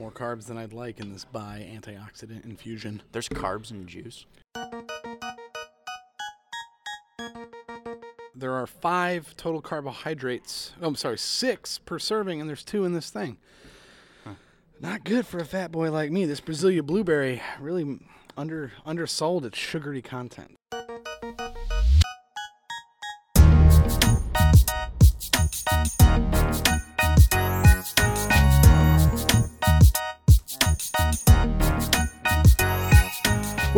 More carbs than I'd like in this Bai antioxidant infusion. There's carbs in juice. There are five total carbohydrates. Oh, I'm sorry, six per serving, and there's two in this thing. Not good for a fat boy like me. This Brasilia blueberry really under undersold its sugary content.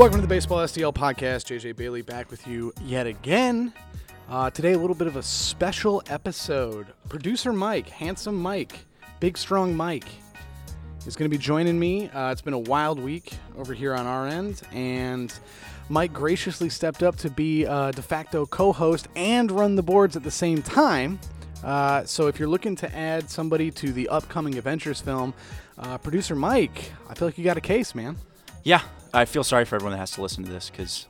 Welcome to the Baseball STL podcast. JJ Bailey back with you yet again. Uh, today, a little bit of a special episode. Producer Mike, handsome Mike, big strong Mike, is going to be joining me. Uh, it's been a wild week over here on our end, and Mike graciously stepped up to be uh, de facto co host and run the boards at the same time. Uh, so, if you're looking to add somebody to the upcoming Adventures film, uh, producer Mike, I feel like you got a case, man. Yeah, I feel sorry for everyone that has to listen to this because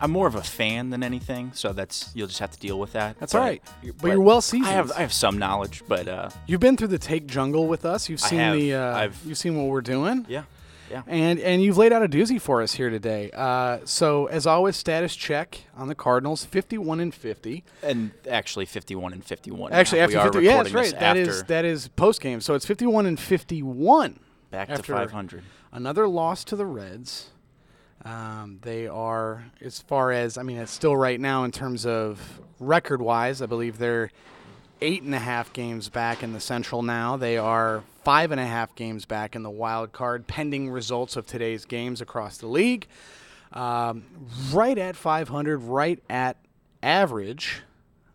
I'm more of a fan than anything. So that's you'll just have to deal with that. That's But- all right. But, you're well seasoned. I have I have some knowledge, but uh, You've been through the take jungle with us. You've seen have. the. Uh, I've- you've seen what we're doing. yeah, yeah. And and you've laid out a doozy for us here today. Uh, so as always, status check on the Cardinals: fifty-one and fifty. And actually, 51 and 51. now. Actually, We after are fifty, yeah, that's right. That is that is post game. So it's fifty-one and fifty-one. back to 500. Another loss to the Reds. Um, they are, as far as I mean, it's still right now in terms of record-wise. I believe they're eight and a half games back in the Central now. They are five and a half games back in the wild card, pending results of today's games across the league. Um, right at 500, right at average,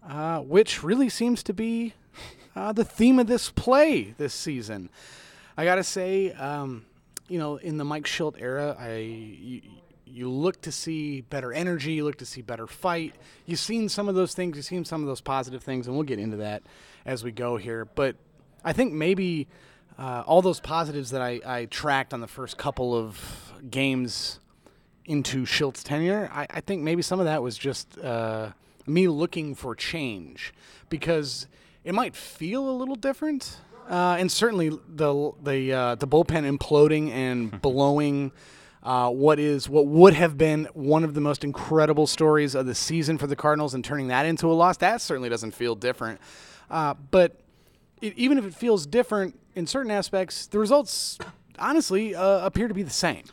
uh, which really seems to be uh, the theme of this play this season. I gotta say, um, you know, in the Mike Shildt era, I you, you look to see better energy, you look to see better fight. You've seen some of those things, you've seen some of those positive things, and we'll get into that as we go here. But I think maybe uh, all those positives that I, I tracked on the first couple of games into Shildt's tenure, I, I think maybe some of that was just uh, me looking for change because it might feel a little different, uh, and certainly the the uh, the bullpen imploding and blowing. Uh, what is what would have been one of the most incredible stories of the season for the Cardinals and turning that into a loss? That certainly doesn't feel different. Uh, but it, even if it feels different in certain aspects, the results honestly uh, appear to be the same.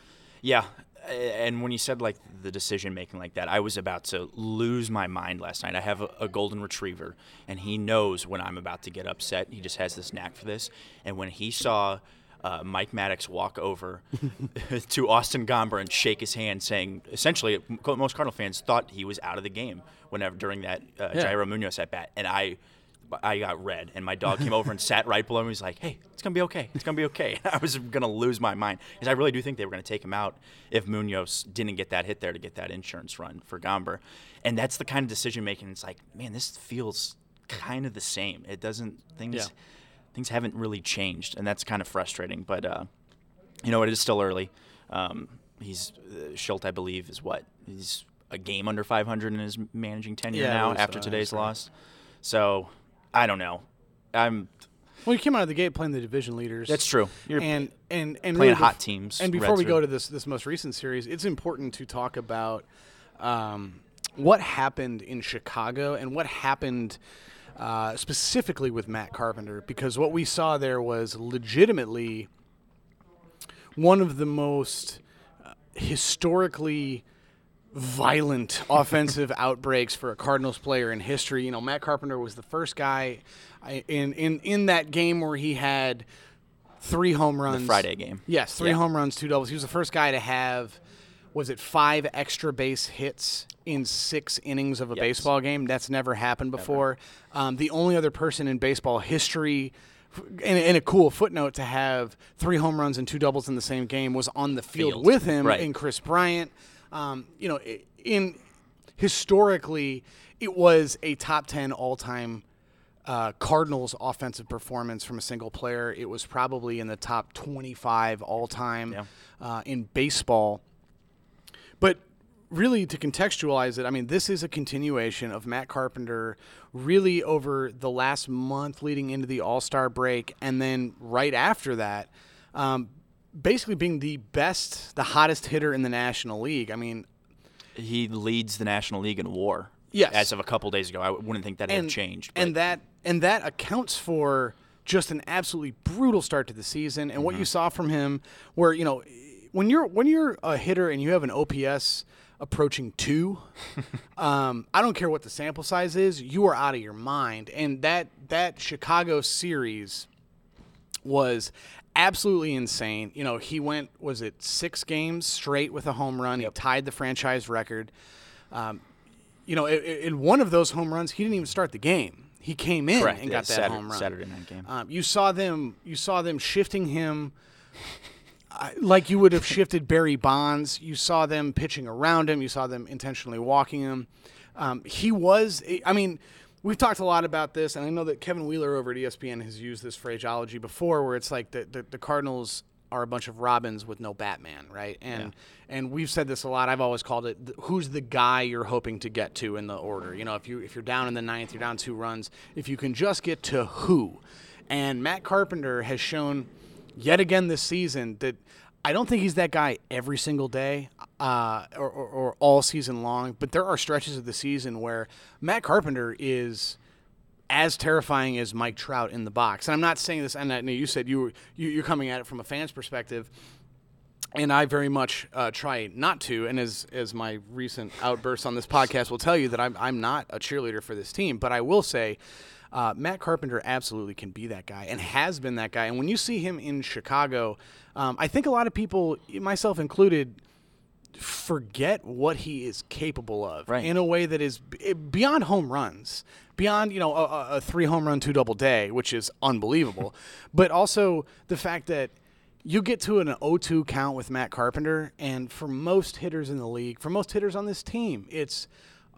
Yeah, and when you said like the decision making like that, I was about to lose my mind last night. I have a, a golden retriever, and he knows when I'm about to get upset. He just has this knack for this. And when he saw uh, Mike Maddux walk over to Austin Gomber and shake his hand, saying essentially, most Cardinal fans thought he was out of the game whenever during that uh, Yeah. Yairo Munoz at bat, and I. I got red, and my dog came over and sat right below me. He's like, "Hey, it's gonna be okay. It's gonna be okay." I was gonna lose my mind because I really do think they were gonna take him out if Munoz didn't get that hit there to get that insurance run for Gomber, and that's the kind of decision making. It's like, man, this feels kind of the same. It doesn't things Yeah. things haven't really changed, and that's kind of frustrating. But uh, you know, it is still early. Um, he's uh, Schultz, I believe, is what he's a game under 500 in his managing tenure Yeah, now after so. today's loss. So I don't know. I'm. Well, you came out of the gate playing the division leaders. That's true. You're and and and playing really hot bef- teams. And before Reds we go to this this most recent series, it's important to talk about um, what happened in Chicago and what happened uh, specifically with Matt Carpenter, because what we saw there was legitimately one of the most uh, historically violent offensive outbreaks for a Cardinals player in history. You know, Matt Carpenter was the first guy in in in that game where he had three home runs. Friday game. Yes, three Yeah. home runs, two doubles. He was the first guy to have was it five extra base hits in six innings of a Yes. baseball game? That's never happened before. Um, the only other person in baseball history. And, and a cool footnote to have three home runs and two doubles in the same game was on the field, Field. with him Right. in Kris Bryant. Um, you know, in historically, it was a top ten all time uh, Cardinals offensive performance from a single player. It was probably in the top 25 all time Yeah. uh, in baseball. But really, to contextualize it, I mean, this is a continuation of Matt Carpenter really over the last month leading into the All Star break, and then right after that. um, basically being the best, the hottest hitter in the National League. I mean, He leads the National League in WAR. Yes. As of a couple days ago, I wouldn't think that had and changed. but- and that and that accounts for just an absolutely brutal start to the season and what Mm-hmm. you saw from him where you know when you're when you're a hitter and you have an OPS approaching 2 um, I don't care what the sample size is you are out of your mind and that that Chicago series was absolutely insane. You know, he went was it 6 games straight with a home run. He tied the franchise record. Um, you know, in, one of those home runs, he didn't even start the game. He came in Correct, and got that Saturday- home run. Saturday night game. Um, you saw them. You saw them shifting him. uh, Like you would have shifted Barry Bonds, you saw them pitching around him. You saw them intentionally walking him. Um, he was. I mean, we've talked a lot about this, and I know that Kevin Wheeler over at ESPN has used this phraseology before, where it's like the the, the Cardinals are a bunch of Robins with no Batman, right? And and we've said this a lot. I've always called it who's the guy you're hoping to get to in the order. You know, if you if you're down in the ninth, you're down two runs. If you can just get to who, and Matt Carpenter has shown yet again this season that I don't think he's that guy every single day uh, or, or, or all season long. But there are stretches of the season where Matt Carpenter is as terrifying as Mike Trout in the box. And I'm not saying this. And you said you were you, you're coming at it from a fan's perspective, and I very much uh, try not to. And as as my recent outbursts on this podcast will tell you that I'm I'm not a cheerleader for this team, but I will say. Uh, Matt Carpenter absolutely can be that guy and has been that guy. And when you see him in Chicago, um, I think a lot of people, myself included, forget what he is capable of Right. in a way that is beyond home runs, beyond you know a, a- a three home run two double day, which is unbelievable, but also the fact that you get to an 0-2 count with Matt Carpenter, and for most hitters in the league, for most hitters on this team, it's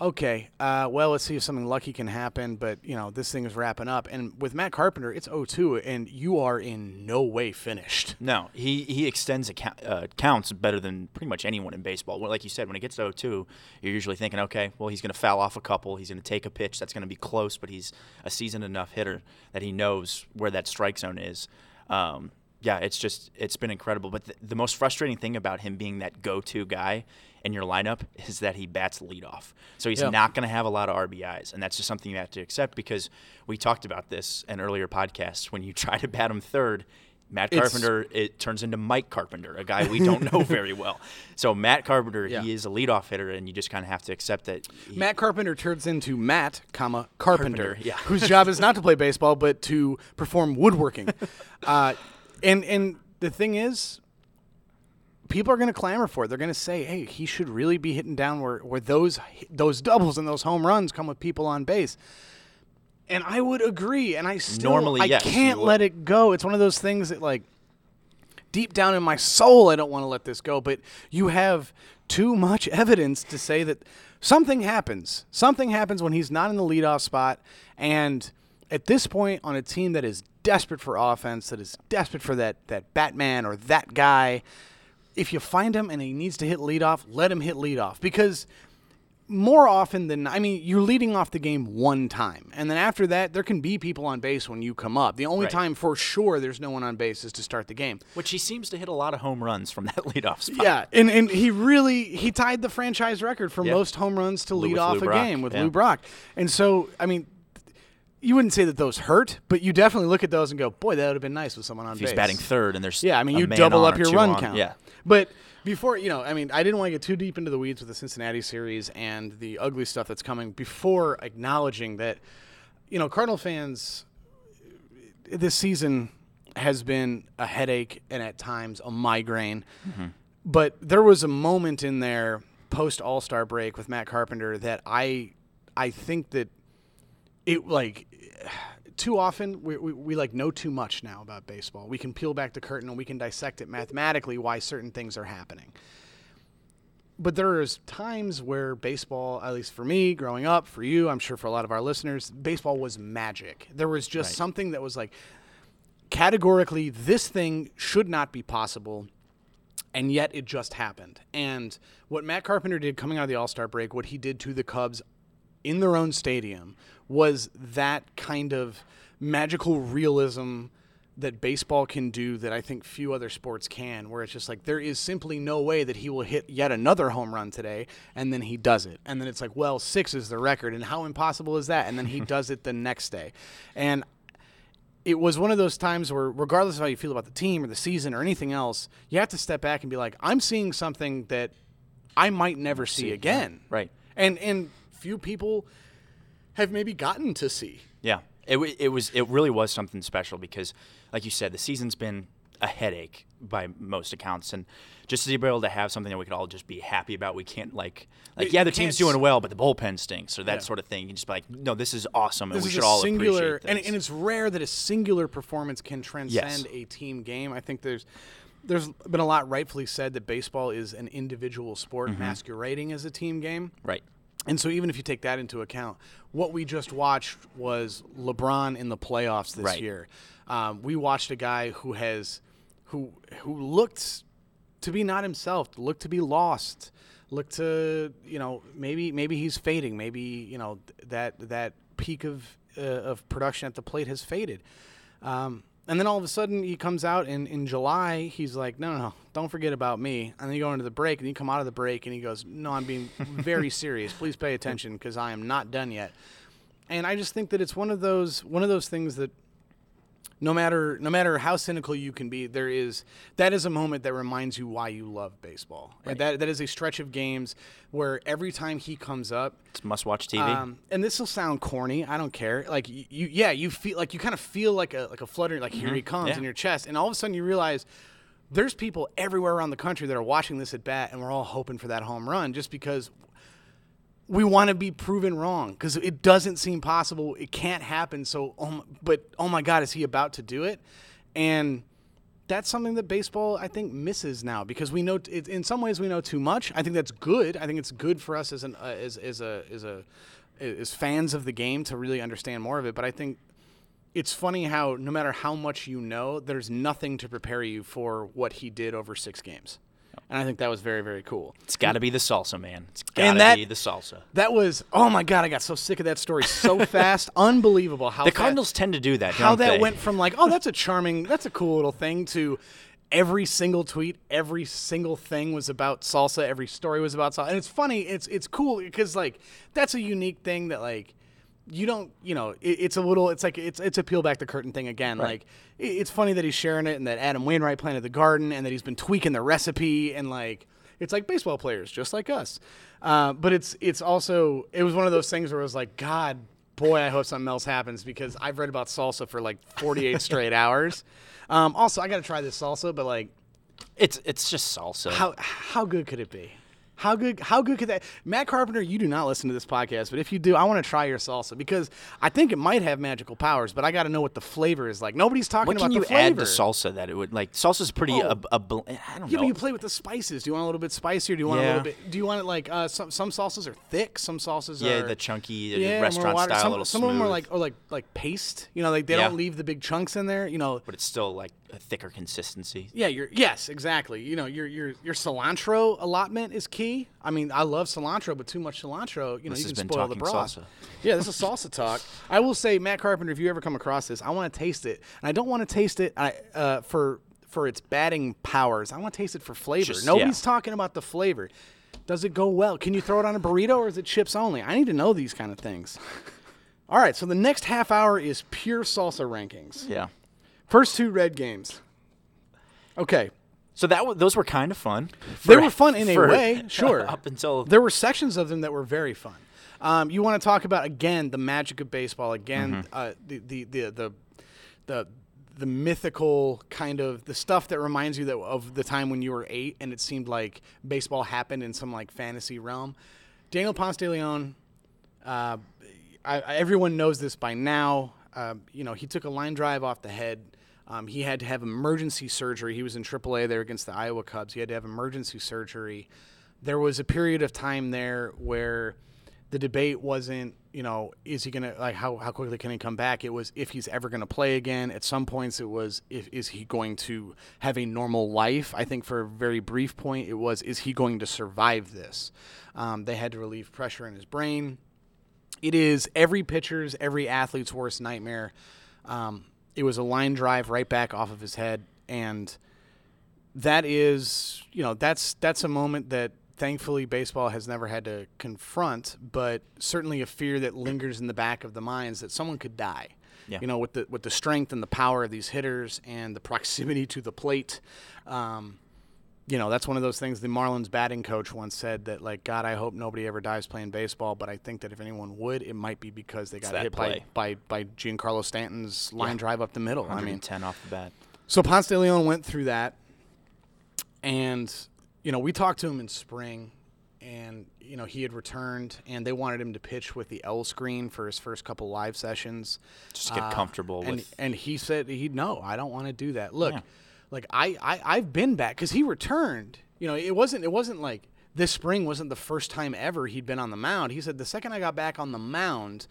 okay. Uh, well, let's see if something lucky can happen, but you know this thing is wrapping up, and with Matt Carpenter, it's 0-2, and you are in no way finished. No, he he extends account, uh, counts better than pretty much anyone in baseball. Like you said, when it gets to 0-2, you're usually thinking, okay, well he's going to foul off a couple, he's going to take a pitch that's going to be close, but he's a seasoned enough hitter that he knows where that strike zone is. Um, yeah, it's just it's been incredible. But th- the most frustrating thing about him being that go-to guy in your lineup is that he bats leadoff. So he's Yeah. not going to have a lot of RBIs, and that's just something you have to accept because we talked about this in earlier podcasts. When you try to bat him third, Matt It's- Carpenter it turns into Mike Carpenter, a guy we don't know very well. So Matt Carpenter, Yeah. he is a leadoff hitter, and you just kind of have to accept that. he- Matt Carpenter turns into Matt, comma Carpenter, Carpenter, yeah. whose job is not to play baseball but to perform woodworking. uh, and and the thing is, people are going to clamor for it. They're going to say, "Hey, he should really be hitting down where where those those doubles and those home runs come with people on base." And I would agree. And I still, Normally, I yes, can't let it go. It's one of those things that like deep down in my soul, I don't want to let this go, but you have too much evidence to say that something happens. Something happens when he's not in the leadoff spot. And at this point, on a team that is desperate for offense, that is desperate for that, that Batman or that guy, if you find him and he needs to hit leadoff, let him hit leadoff. Because more often than I mean, you're leading off the game one time, and then after that, there can be people on base when you come up. The only Right. time for sure there's no one on base is to start the game. which he seems to hit a lot of home runs from that leadoff spot. Yeah, and and he really he tied the franchise record for Yeah. most home runs to Lou- lead off a Brock, game with yeah. Lou Brock. And so, I mean, you wouldn't say that those hurt, but you definitely look at those and go, "Boy, that would have been nice with someone on If base." he's batting third, and there's Yeah, I mean, you double up your run on. count. Yeah, But before, you know, I mean, I didn't want to get too deep into the weeds with the Cincinnati series and the ugly stuff that's coming before acknowledging that, you know, Cardinal fans this season has been a headache and at times a migraine. Mm-hmm. But there was a moment in there post All Star break with Matt Carpenter that I I think that it like too often we, we, we like know too much now about baseball. We can peel back the curtain and we can dissect it mathematically why certain things are happening. But there's times where baseball, at least for me growing up, for you, I'm sure for a lot of our listeners, baseball was magic. There was just Right. something that was like categorically this thing should not be possible and yet it just happened. And what Matt Carpenter did coming out of the All Star break, what he did to the Cubs in their own stadium, was that kind of magical realism that baseball can do that I think few other sports can, where it's just like there is simply no way that he will hit yet another home run today, and then he does it. And then it's like, well, six is the record, and how impossible is that? And then he does it the next day. And it was one of those times where, regardless of how you feel about the team or the season or anything else, you have to step back and be like, I'm seeing something that I might never see again. Right. And and few people have maybe gotten to see. Yeah, it, it was it really was something special because, like you said, the season's been a headache by most accounts, and just to be able to have something that we could all just be happy about, we can't like like yeah, the team's doing well, but the bullpen stinks or that Yeah. sort of thing. You can just be like, no, this is awesome, and This we should a all singular, appreciate and, and it's rare that a singular performance can transcend Yes. a team game. I think there's there's been a lot rightfully said that baseball is an individual sport Mm-hmm. masquerading as a team game. right. And so even if you take that into account, what we just watched was LeBron in the playoffs this Right. year. Um, we watched a guy who has who who looked to be not himself, looked to be lost, looked to you know maybe maybe he's fading, maybe you know that that peak of uh, of production at the plate has faded. Um, and then all of a sudden he comes out and in July, he's like, no, no, no, don't forget about me. And then you go into the break and you come out of the break and he goes, no, I'm being very serious. Please pay attention because I am not done yet. And I just think that it's one of those one of those things that no matter no matter how cynical you can be, there is that is a moment that reminds you why you love baseball. And that that is a stretch of games where every time he comes up, It's must watch TV. um, and this will sound corny. I don't care. Like you, yeah, you feel like you kind of feel like a like a flutter, like here he comes Yeah. in your chest, and all of a sudden you realize there's people everywhere around the country that are watching this at bat, and we're all hoping for that home run just because we want to be proven wrong because it doesn't seem possible. It can't happen. So, oh but oh my God, is he about to do it? And that's something that baseball I think misses now because we know in some ways we know too much. I think that's good. I think it's good for us as an uh, as as a as a as fans of the game to really understand more of it. But I think it's funny how no matter how much you know, there's nothing to prepare you for what he did over six games. And I think that was very very cool. it's got to be the salsa, man. It's got to be the salsa. That was oh my god! I got so sick of that story so fast. Unbelievable how The fa- Cardinals tend to do that. how that they? went from like oh that's a charming that's a cool little thing to every single tweet every single thing was about salsa every story was about salsa and it's funny it's it's cool because like that's a unique thing that like you don't you know it, it's a little it's like it's it's a peel back the curtain thing again like it, it's funny that he's sharing it and that Adam Wainwright planted the garden and that he's been tweaking the recipe and like it's like baseball players just like us uh, but it's it's also it was one of those things where it was like God boy I hope something else happens because I've read about salsa for like 48 straight hours um, also I got to try this salsa but like It's it's just salsa. how how good could it be? How good how good could that Matt Carpenter, you do not listen to this podcast, but if you do, I want to try your salsa because I think it might have magical powers, but I got to know what the flavor is like. Nobody's talking what about can you add to salsa that it would like? Salsa's pretty Oh. a, a bl- I don't know. Yeah, know. but you play with the spices. Do you want a little bit spicier? Do you want a little bit? Do you want it like uh, some some salsas are thick, some salsas yeah, are yeah the chunky yeah, restaurant water. style, Some, little some smooth, of them are like or like like paste. You know, like they Yeah. don't leave the big chunks in there. You know, but it's still like a thicker consistency. Yeah, your yes, exactly. You know, your your your cilantro allotment is key. I mean, I love cilantro, but too much cilantro, you know, This you can spoil the broth. salsa. Yeah, this is salsa talk. I will say, Matt Carpenter, if you ever come across this, I want to taste it, and I don't want to taste it I, uh, for for its batting powers. I want to taste it for flavor. Just- Nobody's yeah. talking about the flavor. Does it go well? Can you throw it on a burrito, or is it chips only? I need to know these kind of things. All right, so the next half hour is pure salsa rankings. Yeah. First two red games. Okay, So that w- those were kind of fun. They were fun in a way, sure. up until there were sections of them that were very fun. Um, you want to talk about again the magic of baseball, again uh, the, the the the the the mythical kind of the stuff that reminds you that of the time when you were eight and it seemed like baseball happened in some like fantasy realm. Daniel Ponce de Leon, uh, I, I- everyone knows this by now. Um, you know, he took a line drive off the head. Um, he had to have emergency surgery. He was in AAA there against the Iowa Cubs. He had to have emergency surgery. There was a period of time there where the debate wasn't, you know, is he gonna like how how quickly can he come back? It was if he's ever gonna play again. At some points, it was if is he going to have a normal life? I think for a very brief point, it was is he going to survive this? Um, they had to relieve pressure in his brain it is every pitcher's, every athlete's worst nightmare. Um, It was a line drive right back off of his head, and that is, you know, that's that's a moment that thankfully baseball has never had to confront, but certainly a fear that lingers in the back of the minds that someone could die. Yeah. You know, with the with the strength and the power of these hitters and the proximity to the plate. Um, you know, that's one of those things the Marlins batting coach once said that like God, I hope nobody ever dies playing baseball, but I think that if anyone would, it might be because they got hit by, play. by by Giancarlo Stanton's line Yeah. drive up the middle. I mean, 10 off the bat. so Ponce de Leon went through that, and you know we talked to him in spring, and you know he had returned, and they wanted him to pitch with the L screen for his first couple live sessions, Just to get Uh, comfortable and with. and he said he no, I don't want to do that. Look, Yeah. Like I, I I've been back because he returned. You know, it wasn't it wasn't like this spring wasn't the first time ever he'd been on the mound. He said the second I got back on the mound,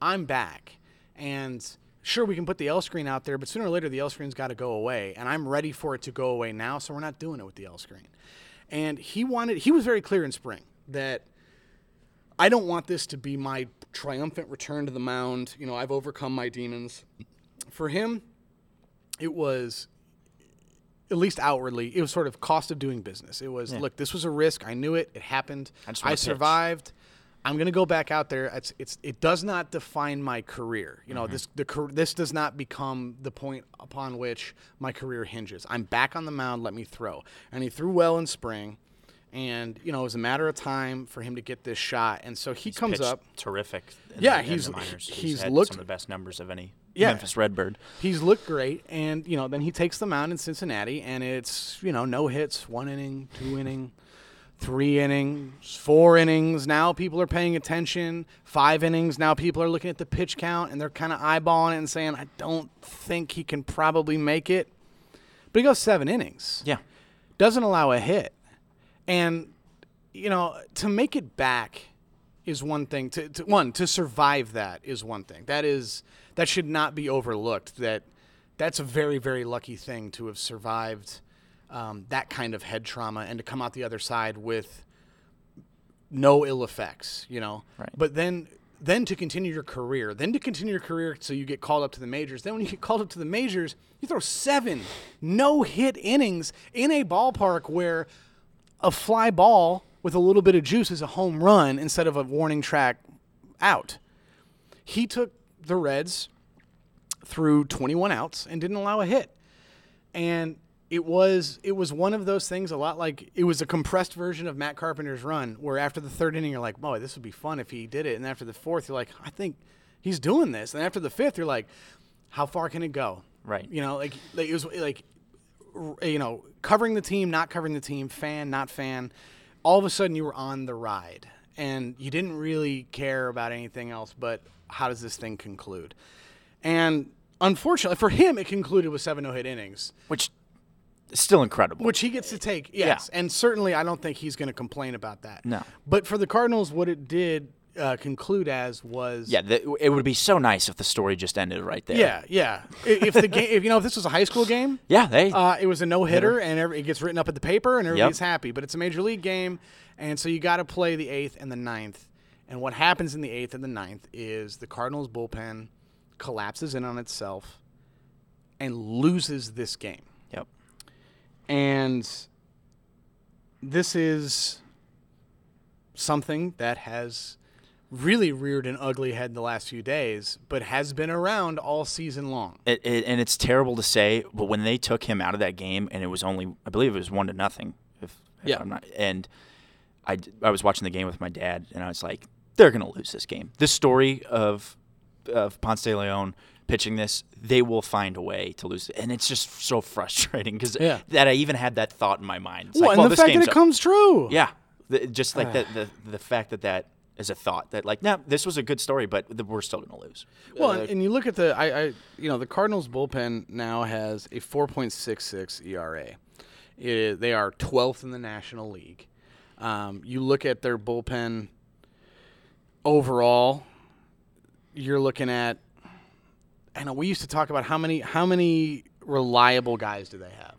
I'm back, and sure we can put the L screen out there, but sooner or later the L screen's got to go away, and I'm ready for it to go away now. So we're not doing it with the L screen. And he wanted he was very clear in spring that I don't want this to be my triumphant return to the mound. You know, I've overcome my demons. For him, it was at least outwardly, it was sort of cost of doing business. It was, look, this was a risk. I knew it. It happened. I I pitch. survived. I'm going to go back out there. It's, it's, it does not define my career. You know, Mm-hmm. this, the, this does not become the point upon which my career hinges. I'm back on the mound. Let me throw. And he threw well in spring. And, you know, it was a matter of time for him to get this shot. And so he comes up. terrific. Yeah, the, he's- minors. he's had looked- some of the best numbers of any Yeah. Memphis Redbird. He's looked great, and you know, then he takes the mound in Cincinnati, and it's you know no hits, one inning, two inning, three innings, four innings. Now people are paying attention. Five innings. Now people are looking at the pitch count, and they're kind of eyeballing it and saying, "I don't think he can probably make it." But he goes seven innings Yeah, doesn't allow a hit. And, you know, to make it back is one thing. To, to one to survive that is one thing. That is that should not be overlooked. That that's a very very lucky thing to have survived um, that kind of head trauma and to come out the other side with no ill effects. You know, Right. but then. Then to continue your career, then to continue your career so you get called up to the majors. Then when you get called up to the majors, you throw seven no hit innings in a ballpark where a fly ball with a little bit of juice is a home run instead of a warning track out. He took the Reds threw 21 outs and didn't allow a hit. And it was it was one of those things a lot like it was a compressed version of Matt Carpenter's run where after the third inning you're like, "Boy, this would be fun if he did it." And after the fourth you're like, "I think he's doing this." And after the fifth you're like, "How far can it go?" Right. You know, like like it was like you know, covering the team, not covering the team, fan, not fan. All of a sudden, you were on the ride, and you didn't really care about anything else. But how does this thing conclude? And unfortunately for him, it concluded with seven no-hit innings, which is still incredible. which he gets to take. Yes, and certainly I don't think he's going to complain about that. No. But for the Cardinals, what it did uh, conclude as was yeah, the, it would be so nice if the story just ended right there. yeah, yeah. If the game, if you know, if this was a high school game, yeah, they. Uh, it was a no hitter, and every, it gets written up at the paper, and everybody's Yep. happy. But it's a major league game, and so you got to play the eighth and the ninth. And what happens in the eighth and the ninth is the Cardinals bullpen collapses in on itself and loses this game. yep. And this is something that has really reared an ugly head in the last few days, but has been around all season long. It, it, and it's terrible to say, but when they took him out of that game, and it was only, I believe it was one to nothing. If, if Yeah. I'm not, and I, I was watching the game with my dad, and I was like, they're gonna lose this game. This story of of Ponce de Leon pitching this, they will find a way to lose it, and it's just so frustrating because Yeah. that I even had that thought in my mind. It's well, like, and well, the this fact that it up. comes true. Yeah, the, just like the, the the fact that that is a thought that like, no, this was a good story, but th- we're still gonna lose. Well, Uh, and, and you look at the, I, I, you know, the Cardinals bullpen now has a 4.66 ERA. It- they are 12th in the National League. Um, you look at their bullpen overall. You're looking at, I know we used to talk about how many how many reliable guys do they have.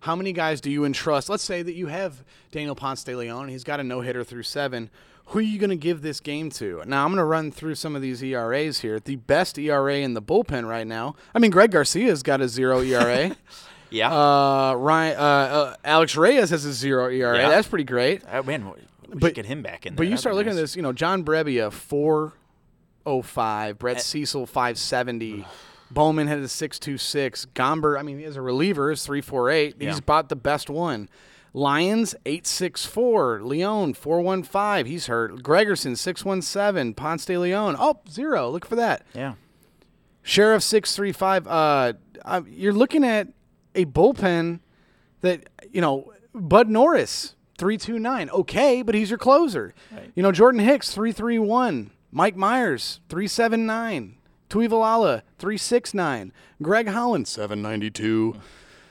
How many guys do you entrust? Let's say that you have Daniel Ponce de Leon, he's got a no hitter through seven. who are you going to give this game to? Now I'm going to run through some of these ERAs here. The best ERA in the bullpen right now. I mean, Greg Garcia's got a zero ERA. Yeah. uh, Ryan, uh, uh, Alex Reyes has a zero ERA. Yeah. That's pretty great. Uh, man, we but- get him back in there. But you That'd start looking at this, you know, John Brebbia, 405, Eh. Brett Cecil, 570. Bowman had a 626. Gomber, I mean, he has a reliever, is 348. He's Yeah. about the best one. Lyons, 864. Leone, 415. He's hurt. Gregerson, 617. Ponce de Leon, oh, zero. Look for that. Yeah. Sherriff, 635. Uh, uh, you're looking at a bullpen that, you know, Bud Norris, 329. Okay, but he's your closer. Right. You know, Jordan Hicks, 331. Mike Mayers, 379. Tuivailala, 369. Greg Holland, 792.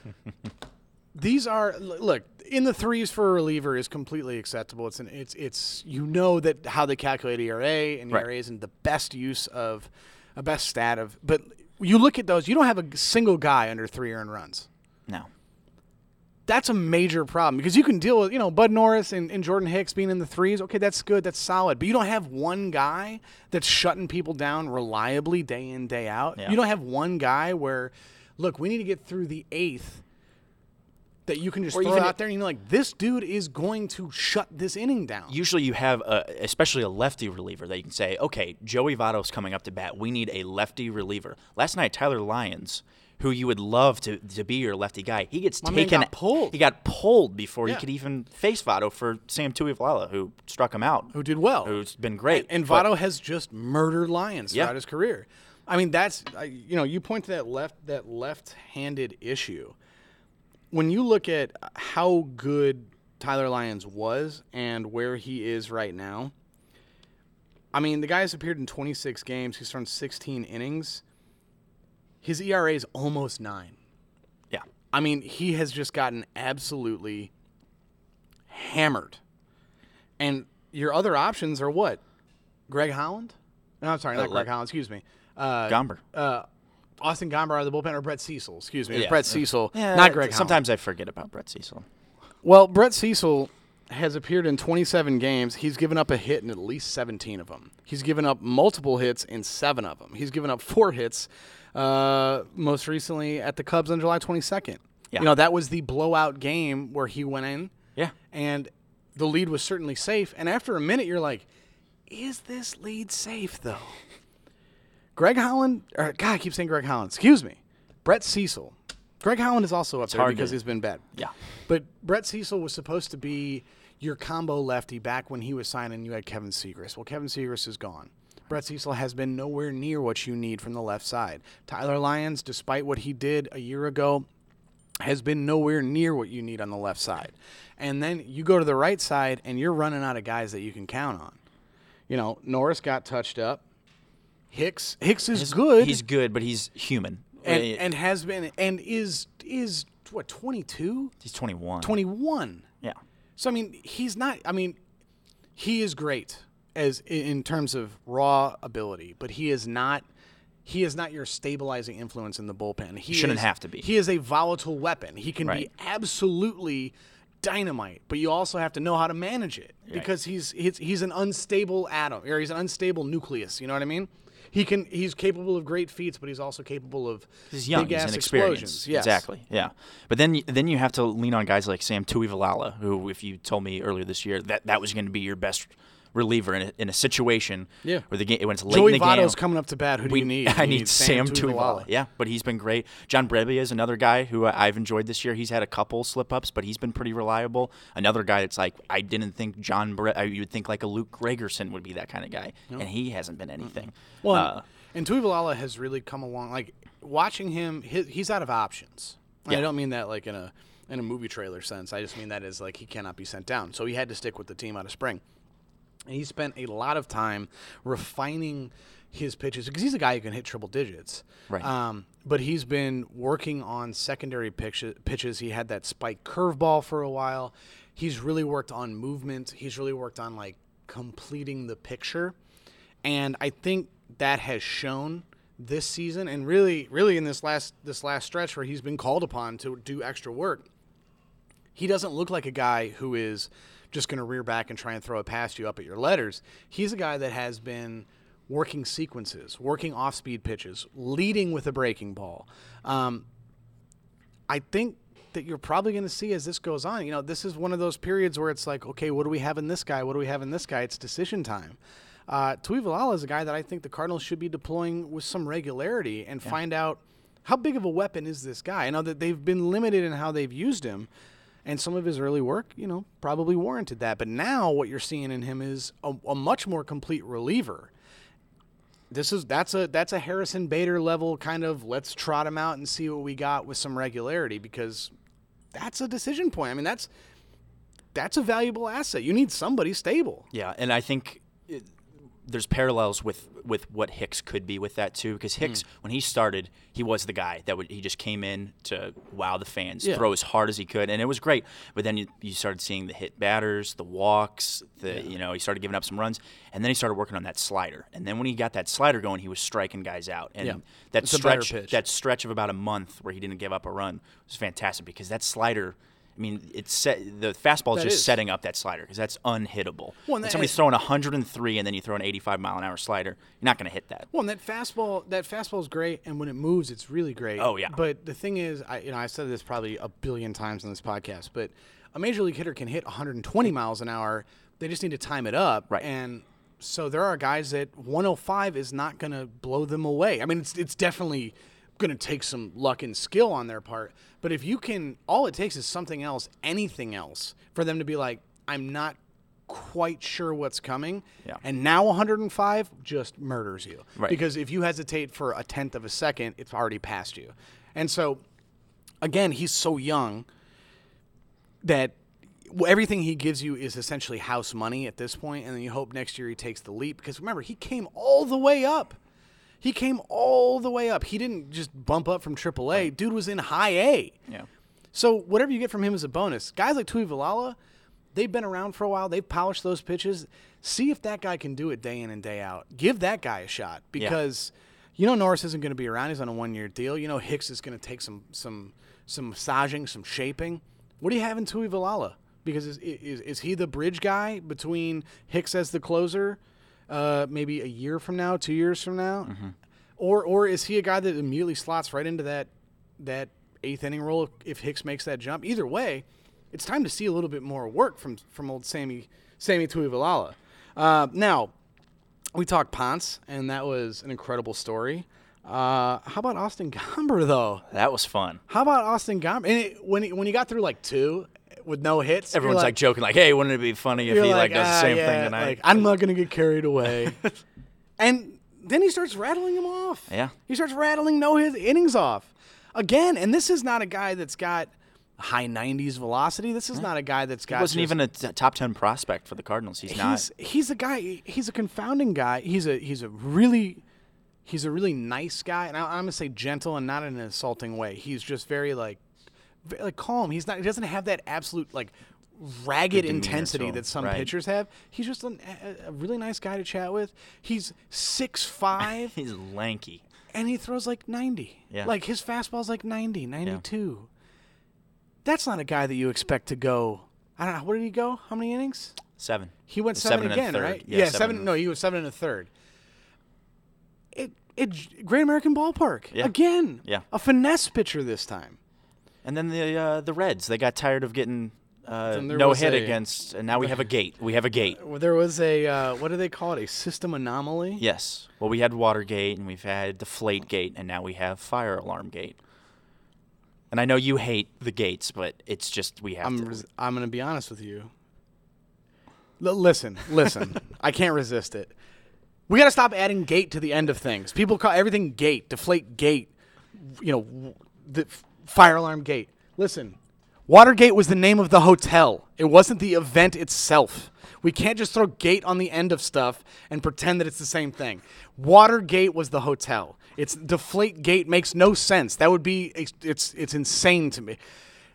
These are, look, in the threes for a reliever is completely acceptable. It's an, it's, it's, you know that how they calculate ERA, and Right. ERA isn't the best use of, a best stat of, but you look at those, you don't have a single guy under three earned runs No. That's a major problem because you can deal with, you know, Bud Norris and, and Jordan Hicks being in the threes. Okay, that's good. That's solid. But you don't have one guy that's shutting people down reliably day in, day out. Yeah. You don't have one guy where, look, we need to get through the eighth that you can just Or throw out there and you're like, this dude is going to shut this inning down. Usually you have, a, especially a lefty reliever that you can say, okay, Joey Votto's coming up to bat. We need a lefty reliever. Last night, Tyler Lyons, who you would love to, to be your lefty guy, he gets My taken. got pulled. He got pulled before Yeah. he could even face Votto for Sam Tuivailala, who struck him out. who did well. Who's been great. And But- Votto has just murdered Lyons Yeah. throughout his career. I mean, that's I- you know, you point to that left that left-handed issue. When you look at how good Tyler Lyons was and where he is right now, I mean, the guy has appeared in 26 games. He's thrown 16 innings. His ERA is almost nine. yeah. I mean, he has just gotten absolutely hammered. And your other options are what? Greg Holland? No, I'm sorry, not Uh, Greg le- Holland. Excuse me. Uh, Gomber. uh, Austin Gomber out of the bullpen or Brett Cecil? Excuse me, Yeah. Brett Cecil, Yeah, not Greg. Holland. Sometimes I forget about Brett Cecil. Well, Brett Cecil has appeared in 27 games. He's given up a hit in at least 17 of them. He's given up multiple hits in seven of them. He's given up four hits, uh, most recently at the Cubs on July 22nd. Yeah. You know, that was the blowout game where he went in Yeah. and the lead was certainly safe. And after a minute, you're like, is this lead safe, though? Greg Holland, or God, I keep saying Greg Holland. Excuse me. Brett Cecil. Greg Holland is also up there because to- he's been bad. Yeah. But Brett Cecil was supposed to be your combo lefty back when he was signing. You had Kevin Siegrist. Well, Kevin Siegrist is gone. Brett Cecil has been nowhere near what you need from the left side. Tyler Lyons, despite what he did a year ago, has been nowhere near what you need on the left side. And then you go to the right side and you're running out of guys that you can count on. You know, Norris got touched up. Hicks Hicks is good He's good, but he's human. and, and has been and is is what 22 he's 21. 21 Yeah. so i mean he's not i mean he is great as in terms of raw ability but he is not he is not your stabilizing influence in the bullpen he Shouldn't is- have to be. he is a volatile weapon he can Right. be absolutely dynamite but you also have to know how to manage it because he's, he's he's an unstable atom or he's an unstable nucleus you know what i mean he can he's capable of great feats but he's also capable of He's young. big He's explosions yes. Exactly. Yeah. But then, then you have to lean on guys like Sam Tuivailala, who, if you told me earlier this year that that was going to be your best reliever in a, in a situation Yeah. where the game when it's late Joey in the game. Votto's coming up to bat. Who do we, you need? I You need Sam Tuivalu. Tuivala. Yeah, but he's been great. John Brebbia is another guy who I've enjoyed this year. He's had a couple slip ups, but he's been pretty reliable. Another guy that's like I didn't think John Bre- you would think like a Luke Gregerson would be that kind of guy, and he hasn't been anything. Well, Uh, and Tuivailala has really come along. Like watching him, he, he's out of options. And I don't mean that like in a in a movie trailer sense. I just mean that as like he cannot be sent down. So he had to stick with the team out of spring. And he spent a lot of time refining his pitches because he's a guy who can hit triple digits. Right. Um, but he's been working on secondary pitches. pitches. He had that spike curveball for a while. He's really worked on movement. He's really worked on like completing the picture. And I think that has shown this season and really really in this last this last stretch where he's been called upon to do extra work He doesn't look like a guy who is just going to rear back and try and throw it past you up at your letters. He's a guy that has been working sequences, working off speed pitches, leading with a breaking ball. Um, I think that you're probably going to see as this goes on. You know, this is one of those periods where it's like, okay, what do we have in this guy? What do we have in this guy? It's decision time. Uh, Tuivailala is a guy that I think the Cardinals should be deploying with some regularity and find out how big of a weapon is this guy. I know that they've been limited in how they've used him, and some of his early work, you know, probably warranted that. But now what you're seeing in him is a, a much more complete reliever this is that's a that's a Harrison Bader level kind of let's trot him out and see what we got with some regularity because that's a decision point. I mean that's that's a valuable asset. You need somebody stable. Yeah, and I think there's parallels with with what Hicks could be with that too. Because Hicks, Hmm. when he started, he was the guy that would he just came in to wow the fans, Yeah. throw as hard as he could, and it was great. But then you, you started seeing the hit batters, the walks, the you know he started giving up some runs, and then he started working on that slider. And then when he got that slider going, he was striking guys out. And Yeah. that It's stretch, that stretch of about a month where he didn't give up a run was fantastic because that slider. I mean, it's set, the fastball is just is. setting up that slider because that's unhittable. Well, that- somebody's throwing 103 and then you throw an 85 mile an hour slider, you're not going to hit that. Well, and that fastball that fastball is great, and when it moves, it's really great. Oh, yeah. But the thing is, I you know I said this probably a billion times on this podcast, but a major league hitter can hit 120 miles an hour. They just need to time it up. Right. And so there are guys that 105 is not going to blow them away. I mean, it's it's definitely going to take some luck and skill on their part. But if you can, all it takes is something else, anything else, for them to be like, I'm not quite sure what's coming. Yeah. And now 105 just murders you. Right. Because if you hesitate for a tenth of a second, it's already past you. And so, again, he's so young that everything he gives you is essentially house money at this point, and then you hope next year he takes the leap. Because remember, he came all the way up. He came all the way up. He didn't just bump up from AAA. Dude was in high A. Yeah. So whatever you get from him is a bonus. Guys like Tuivailala, they've been around for a while. They've polished those pitches. See if that guy can do it day in and day out. Give that guy a shot because you know Norris isn't going to be around. He's on a one-year deal. You know Hicks is going to take some some some massaging, some shaping. What do you have in Tuivailala? Because is, is is he the bridge guy between Hicks as the closer, uh, maybe a year from now, two years from now, or or is he a guy that immediately slots right into that that eighth inning role if, if Hicks makes that jump? Either way, it's time to see a little bit more work from from old Sammy Sammy Tuivailala. Uh, now, we talked Ponce, and that was an incredible story. Uh, how about Austin Gomber though? That was fun. How about Austin Gomber? And it, when he, when he got through like two with no hits, Everyone's like, joking, like, "Hey, wouldn't it be funny if he like, does "Ah, the same yeah, thing tonight?" Like, I'm not gonna get carried away. and then he starts rattling him off. Yeah. He starts rattling no his innings off again. And this is not a guy that's got high 90s velocity. This is not a guy that's got. he wasn't just- even a t- top 10 prospect for the Cardinals. He's, not. He's he's a guy. He's a confounding guy. He's a he's a really he's a really nice guy, and I, I'm gonna say gentle and not in an insulting way. He's just very like like calm. He's not. He doesn't have that absolute like ragged intensity that some right. pitchers have. He's just an, a, a really nice guy to chat with. He's six five He's lanky. and he throws like 90. Yeah. Like his fastball's like 90, 92. That's not a guy that you expect to go. I don't know. Where did he go? How many innings? Seven. He went Seven seven, again, right? Yeah, seven. seven. No, he was seven and a third. It it Great American Ballpark Yeah. again. Yeah. a finesse pitcher this time. And then the uh, the Reds, they got tired of getting uh, no hit a- against, and now we have a gate. We have a gate. Well, There was a uh, what do they call it? A system anomaly. Yes. Well, we had Watergate, and we've had Deflate Gate, and now we have Fire Alarm Gate. And I know you hate the gates, but it's just we have I'm to. res- I'm gonna be honest with you. L- listen, listen. I can't resist it. We got to stop adding gate to the end of things. People call everything gate, deflate gate, you know, the fire alarm gate. Listen, Watergate was the name of the hotel. It wasn't the event itself. We can't just throw gate on the end of stuff and pretend that it's the same thing. Watergate was the hotel. It's deflate gate makes no sense. That would be it's it's, insane to me.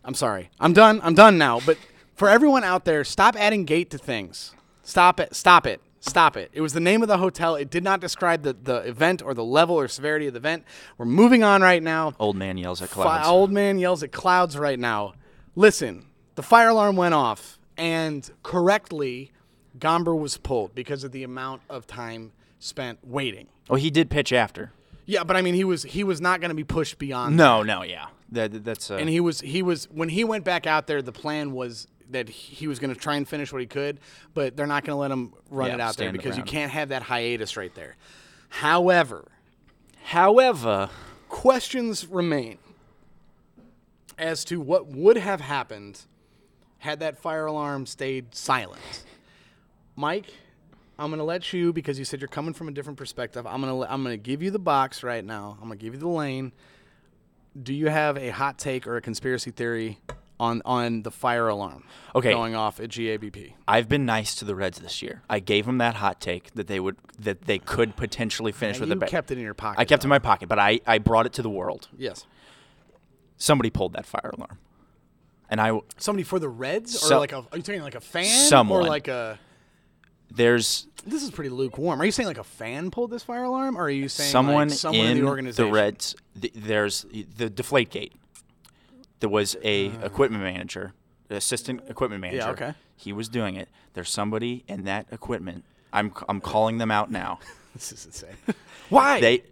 I'm sorry. I'm done. I'm done now. But for everyone out there, stop adding gate to things. Stop it. Stop it. Stop it. It was the name of the hotel. It did not describe the, the event or the level or severity of the event. We're moving on right now. Old man yells at Fi- clouds. old man yells at clouds right now. Listen, the fire alarm went off, and correctly, Gomber was pulled because of the amount of time spent waiting. Oh, he did pitch after. Yeah, but I mean, he was he was not going to be pushed beyond. No, no, yeah. That, that's uh, and he was he was when he went back out there. The plan was that he was going to try and finish what he could, but they're not going to let him run Yeah, it out there because you can't have that hiatus right there. However, However, questions remain as to what would have happened had that fire alarm stayed silent. Mike, I'm going to let you because you said you're coming from a different perspective. I'm going to I'm going to give you the box right now. I'm going to give you the lane. Do you have a hot take or a conspiracy theory on on the fire alarm Okay. going off at GABP? I've been nice to the Reds this year. I gave them that hot take that they would that they could potentially finish with you a bet. kept it in your pocket. I kept it in my pocket, but I, I brought it to the world. Yes. Somebody pulled that fire alarm, and I Somebody for the Reds or So- like a are you talking like a fan Someone. or like a there's This is pretty lukewarm. Are you saying like a fan pulled this fire alarm, or are you saying someone, like someone in in the organization? the Reds. th- there's the Deflate Gate. There was a uh, equipment manager, assistant equipment manager. Yeah, okay. He was doing it. There's somebody in that equipment. I'm I'm calling them out now. This is insane. Why? They,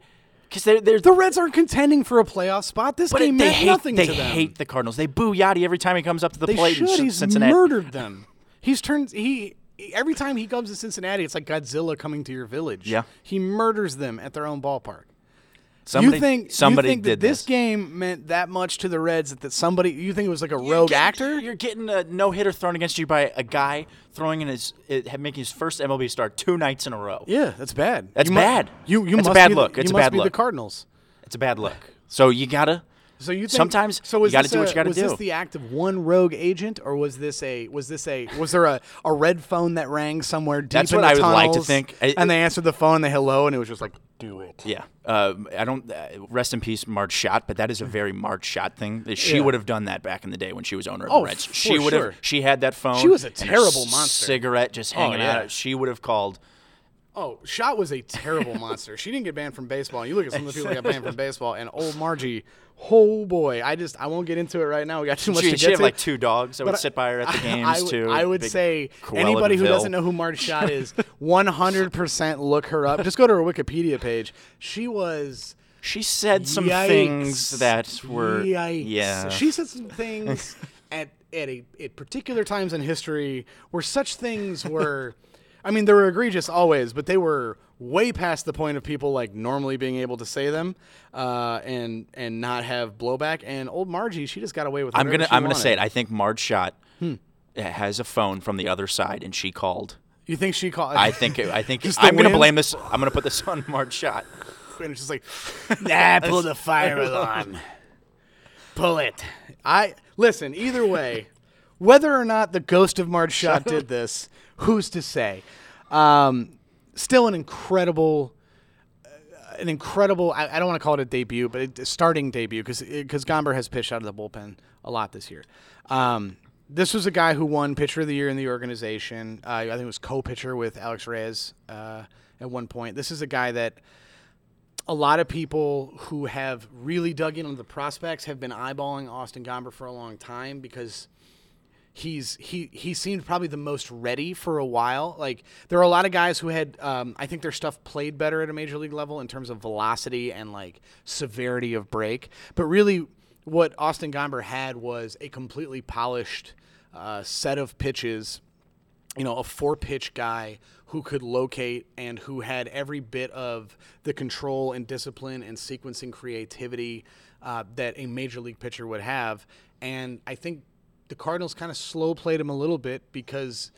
because they're they're the Reds aren't contending for a playoff spot. This game they meant hate nothing they to them. hate the Cardinals. They boo Yadi every time he comes up to the they plate should. in He's Cincinnati. murdered them. He's turned he. Every time he comes to Cincinnati, it's like Godzilla coming to your village. Yeah. he murders them at their own ballpark. Somebody, you think somebody you think did that this, game meant that much to the Reds that, that somebody you think it was like a rogue You're actor? getting- You're getting a no hitter thrown against you by a guy throwing in his it, making his first MLB start two nights in a row. Yeah, that's bad. That's You bad. You you That's a must bad be the- look. You It's a must bad be the. Cardinals. It's a bad look. So you gotta. So you think, Sometimes so you was gotta this do what you gotta do. was this the act of one rogue agent, or was this a was this a was there a, a red phone that rang somewhere deep That's in what the I would like to think. I- and they answered the phone, they hello, and it was just like, do it. Yeah. Uh, I don't. Uh, rest in peace, Marge Schott. But that is a very Marge Schott thing. She Yeah. would have done that back in the day when she was owner of Oh, the Reds. She would sure. have. She had that phone. She was a terrible c- monster. Cigarette just hanging yeah. out. She would have called. Oh, Schott was a terrible monster. She didn't get banned from baseball. You look at some of the people that got banned from baseball, and old Margie, oh boy, I just I won't get into it right now. We got too much She, to she get had to. like two dogs that would But sit by her at the games I too. I would say anybody who doesn't know who Marge Schott is, 100% look her up. Just go to her Wikipedia page. She was She said some Yikes. things that were Yikes. yeah. She said some things at at a at particular times in history where such things were I mean, they were egregious always, but they were way past the point of people like normally being able to say them uh, and and not have blowback. And old Margie, she just got away with. I'm gonna she I'm gonna say it. I think Marge Schott Hmm. has a phone from the other side, and she called. You think she called? I think I think I'm gonna blame this. I'm gonna put this on Marge Schott. and it's just like, nah, pull the fire alarm. Pull it. I listen. Either way, whether or not the ghost of Marge Schott did this, who's to say? Um, still an incredible, uh, an incredible. I, I don't want to call it a debut, but a starting debut because because Gomber has pitched out of the bullpen a lot this year. Um, this was a guy who won pitcher of the year in the organization. Uh, I think it was co-pitcher with Alex Reyes uh, at one point. This is a guy that a lot of people who have really dug in on the prospects have been eyeballing Austin Gomber for a long time because he's he he seemed probably the most ready for a while. Like there are a lot of guys who had um, I think their stuff played better at a major league level in terms of velocity and like severity of break. But really, what Austin Gomber had was a completely polished uh, set of pitches you know, a four pitch guy who could locate and who had every bit of the control and discipline and sequencing creativity uh, that a major league pitcher would have. And I think the Cardinals kind of slow played him a little bit because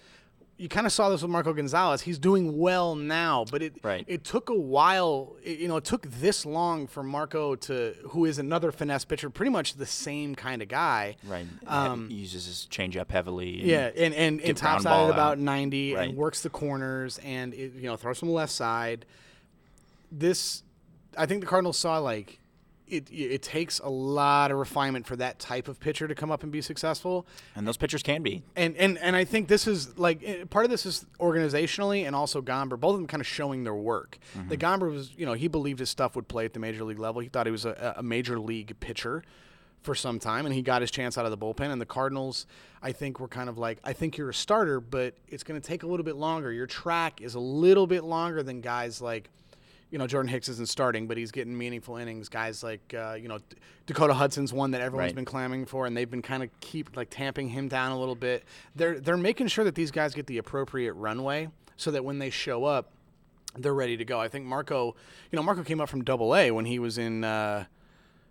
you kind of saw this with Marco Gonzalez. He's doing well now, but it Right. it took a while. It, you know, it took this long for Marco to, who is another finesse pitcher, pretty much the same kind of guy. Right. Um, he uses his changeup heavily. and- Yeah, and and, and tops out at about out. ninety Right. and works the corners and it, you know throws from the left side. This, I think the Cardinals saw like it. It takes a lot of refinement for that type of pitcher to come up and be successful. and those pitchers can be. And and and I think this is like eh, part of this is organizationally and also Gomber, both of them kind of showing their work. Mm-hmm. The Gomber was, you know, he believed his stuff would play at the major league level. He thought he was a, a major league pitcher for some time, and he got his chance out of the bullpen. And the Cardinals, I think, were kind of like, I think you're a starter, but it's going to take a little bit longer. Your track is a little bit longer than guys like you know, Jordan Hicks isn't starting, but he's getting meaningful innings. Guys like, uh, you know, Dakota Hudson's one that everyone's Right. been clamoring for, and they've been kind of keep like tamping him down a little bit. They're they're making sure that these guys get the appropriate runway so that when they show up, they're ready to go. I think Marco, you know, Marco came up from Double A when he was in. Uh,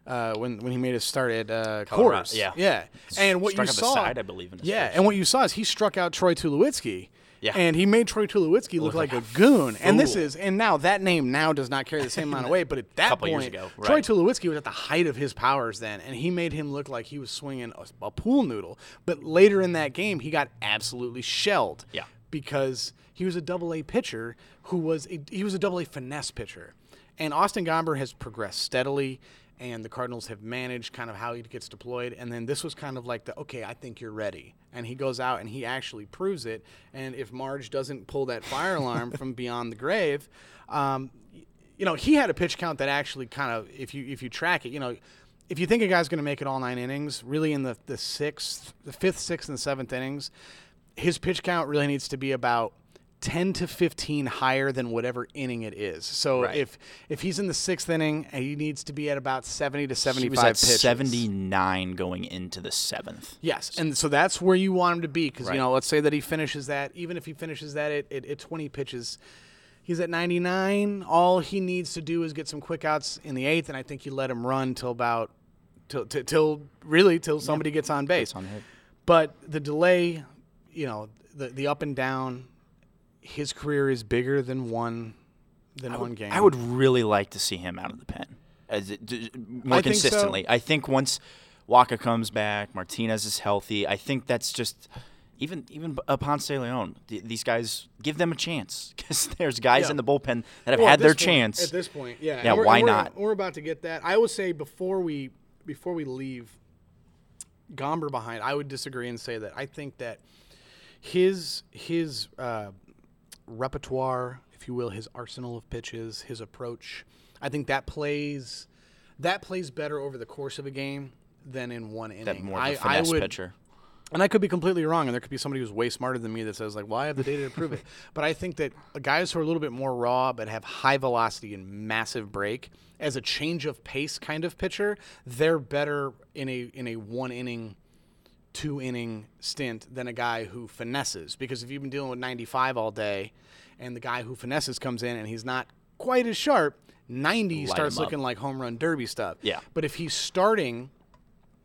uh, when when he made his start at uh, Colorado, Coors, yeah. yeah, and what Struck you saw, side, I believe, in yeah, and what you saw is he struck out Troy Tulowitzki, Yeah. and he made Troy Tulowitzki look Look like, like a goon. And this is and now that name now does not carry the same amount of weight, but at that Couple point, ago, Troy right. Tulowitzki was at the height of his powers then, and he made him look like he was swinging a, a pool noodle. But later in that game, he got absolutely shelled. Yeah. because he was a double A pitcher who was a, he was a double A finesse pitcher, and Austin Gomber has progressed steadily. And the Cardinals have managed kind of how he gets deployed. And then this was kind of like the, okay, I think you're ready. And he goes out and he actually proves it. And if Marge doesn't pull that fire alarm from beyond the grave, um, you know, he had a pitch count that actually kind of, if you if you track it, you know, if you think a guy's going to make it all nine innings, really in the the sixth, the fifth, sixth, and seventh innings, his pitch count really needs to be about 10 to 15 higher than whatever inning it is. So Right. if if he's in the sixth inning, he needs to be at about 70 to 75 He was at pitches. 79 going into the seventh. Yes, and so that's where you want him to be because Right. you know, let's say that he finishes that. Even if he finishes that at, at, at 20 pitches, he's at 99. All he needs to do is get some quick outs in the eighth, and I think you let him run till about till till, till really till somebody gets on base. Gets on. But the delay, you know, the the up and down, his career is bigger than one than one game. I would really like to see him out of the pen as it, more I think so. consistently. I think once Wacha comes back, Martinez is healthy. I think that's just even even uh, Ponce Leon. th- These guys give them a chance because there's guys Yeah. in the bullpen that have Well, had their point- chance. At this point, yeah. Yeah, why we're- not? We're about to get that. I would say before we before we leave Gomber behind, I would disagree and say that I think that his his uh, repertoire, if you will, his arsenal of pitches, his approach, I think that plays that plays better over the course of a game than in one inning. that more of I, a finesse I would, pitcher. and I could be completely wrong, and there could be somebody who's way smarter than me that says like, "Well, I have the data to prove it." But I think that guys who are a little bit more raw but have high velocity and massive break, as a change of pace kind of pitcher, they're better in a in a one inning, two inning stint than a guy who finesses. Because if you've been dealing with 95 all day, and the guy who finesses comes in and he's not quite as sharp, 90 Light starts looking like home run derby stuff. Yeah. But if he's starting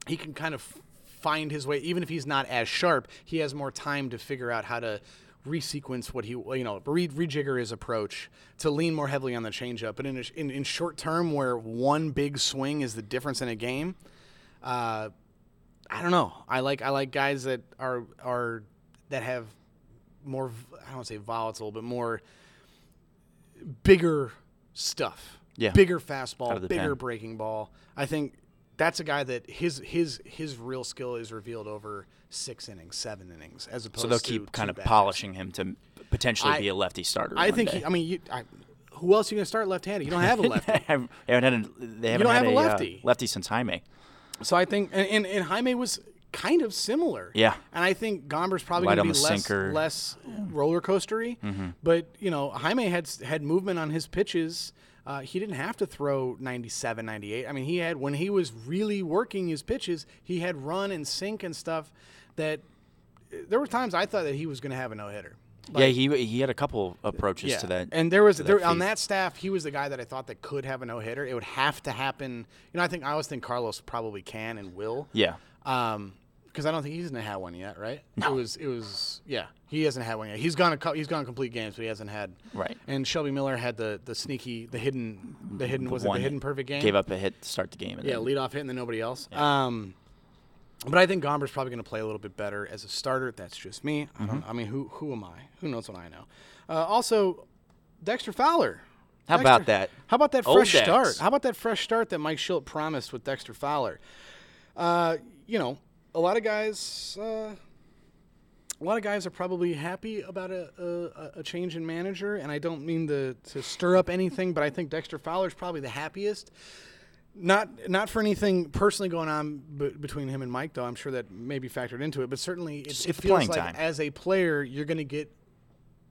he can kind of find his way even if he's not as sharp he has more time to figure out how to resequence what he you know re- rejigger his approach to lean more heavily on the changeup but in, a, in in short term where one big swing is the difference in a game uh, I don't know I like I like guys that are are that have more I don't want to say volatile but more bigger stuff Yeah. bigger fastball bigger pen. breaking ball I think that's a guy that his his his real skill is revealed over six innings, seven innings, as opposed to. So they'll to keep kind of polishing him to potentially I- be a lefty starter. I think. He, I mean, you, I, who else are you gonna start left-handed? You don't have a lefty. they haven't had a, they haven't you don't had have a uh, lefty. lefty since Jaime. So I think, and, and, and Jaime was kind of similar. Yeah. And I think Gomber's probably going to be less sinker. Mm-hmm. less roller coastery. But you know, Jaime had had movement on his pitches. Uh, he didn't have to throw 97, 98. I mean, he had when he was really working his pitches, he had run and sink and stuff. That there were times I thought that he was going to have a no hitter. Yeah, he he had a couple approaches to that. And there was to that on that staff, he was the guy that I thought that could have a no hitter. It would have to happen. You know, I think I always think Carlos probably can and will. yeah, Um, because I don't think he's gonna have one yet, right? It was it was yeah. He hasn't had one yet. He's gone a cou- he's gone complete games, but he hasn't had Right. And Shelby Miller had the the sneaky the hidden the hidden was it the hidden perfect game? gave up a hit to start the game. And Yeah, then- lead off hit and then nobody else. Um, but I think Gomber's probably going to play a little bit better as a starter. That's just me. I Mm-hmm. don't. I mean, who who am I? Who knows what I know? Uh, also, Dexter Fowler. How Dexter- about that? How about that Old fresh Dex. start? How about that fresh start that Mike Shildt promised with Dexter Fowler? Uh, you know, a lot of guys. Uh, a lot of guys are probably happy about a, a, a change in manager, and I don't mean to, to stir up anything, but I think Dexter Fowler's probably the happiest. Not not for anything personally going on b- between him and Mike, though. I'm sure that may be factored into it. But certainly, it, it feels like time. as a player, you're going to get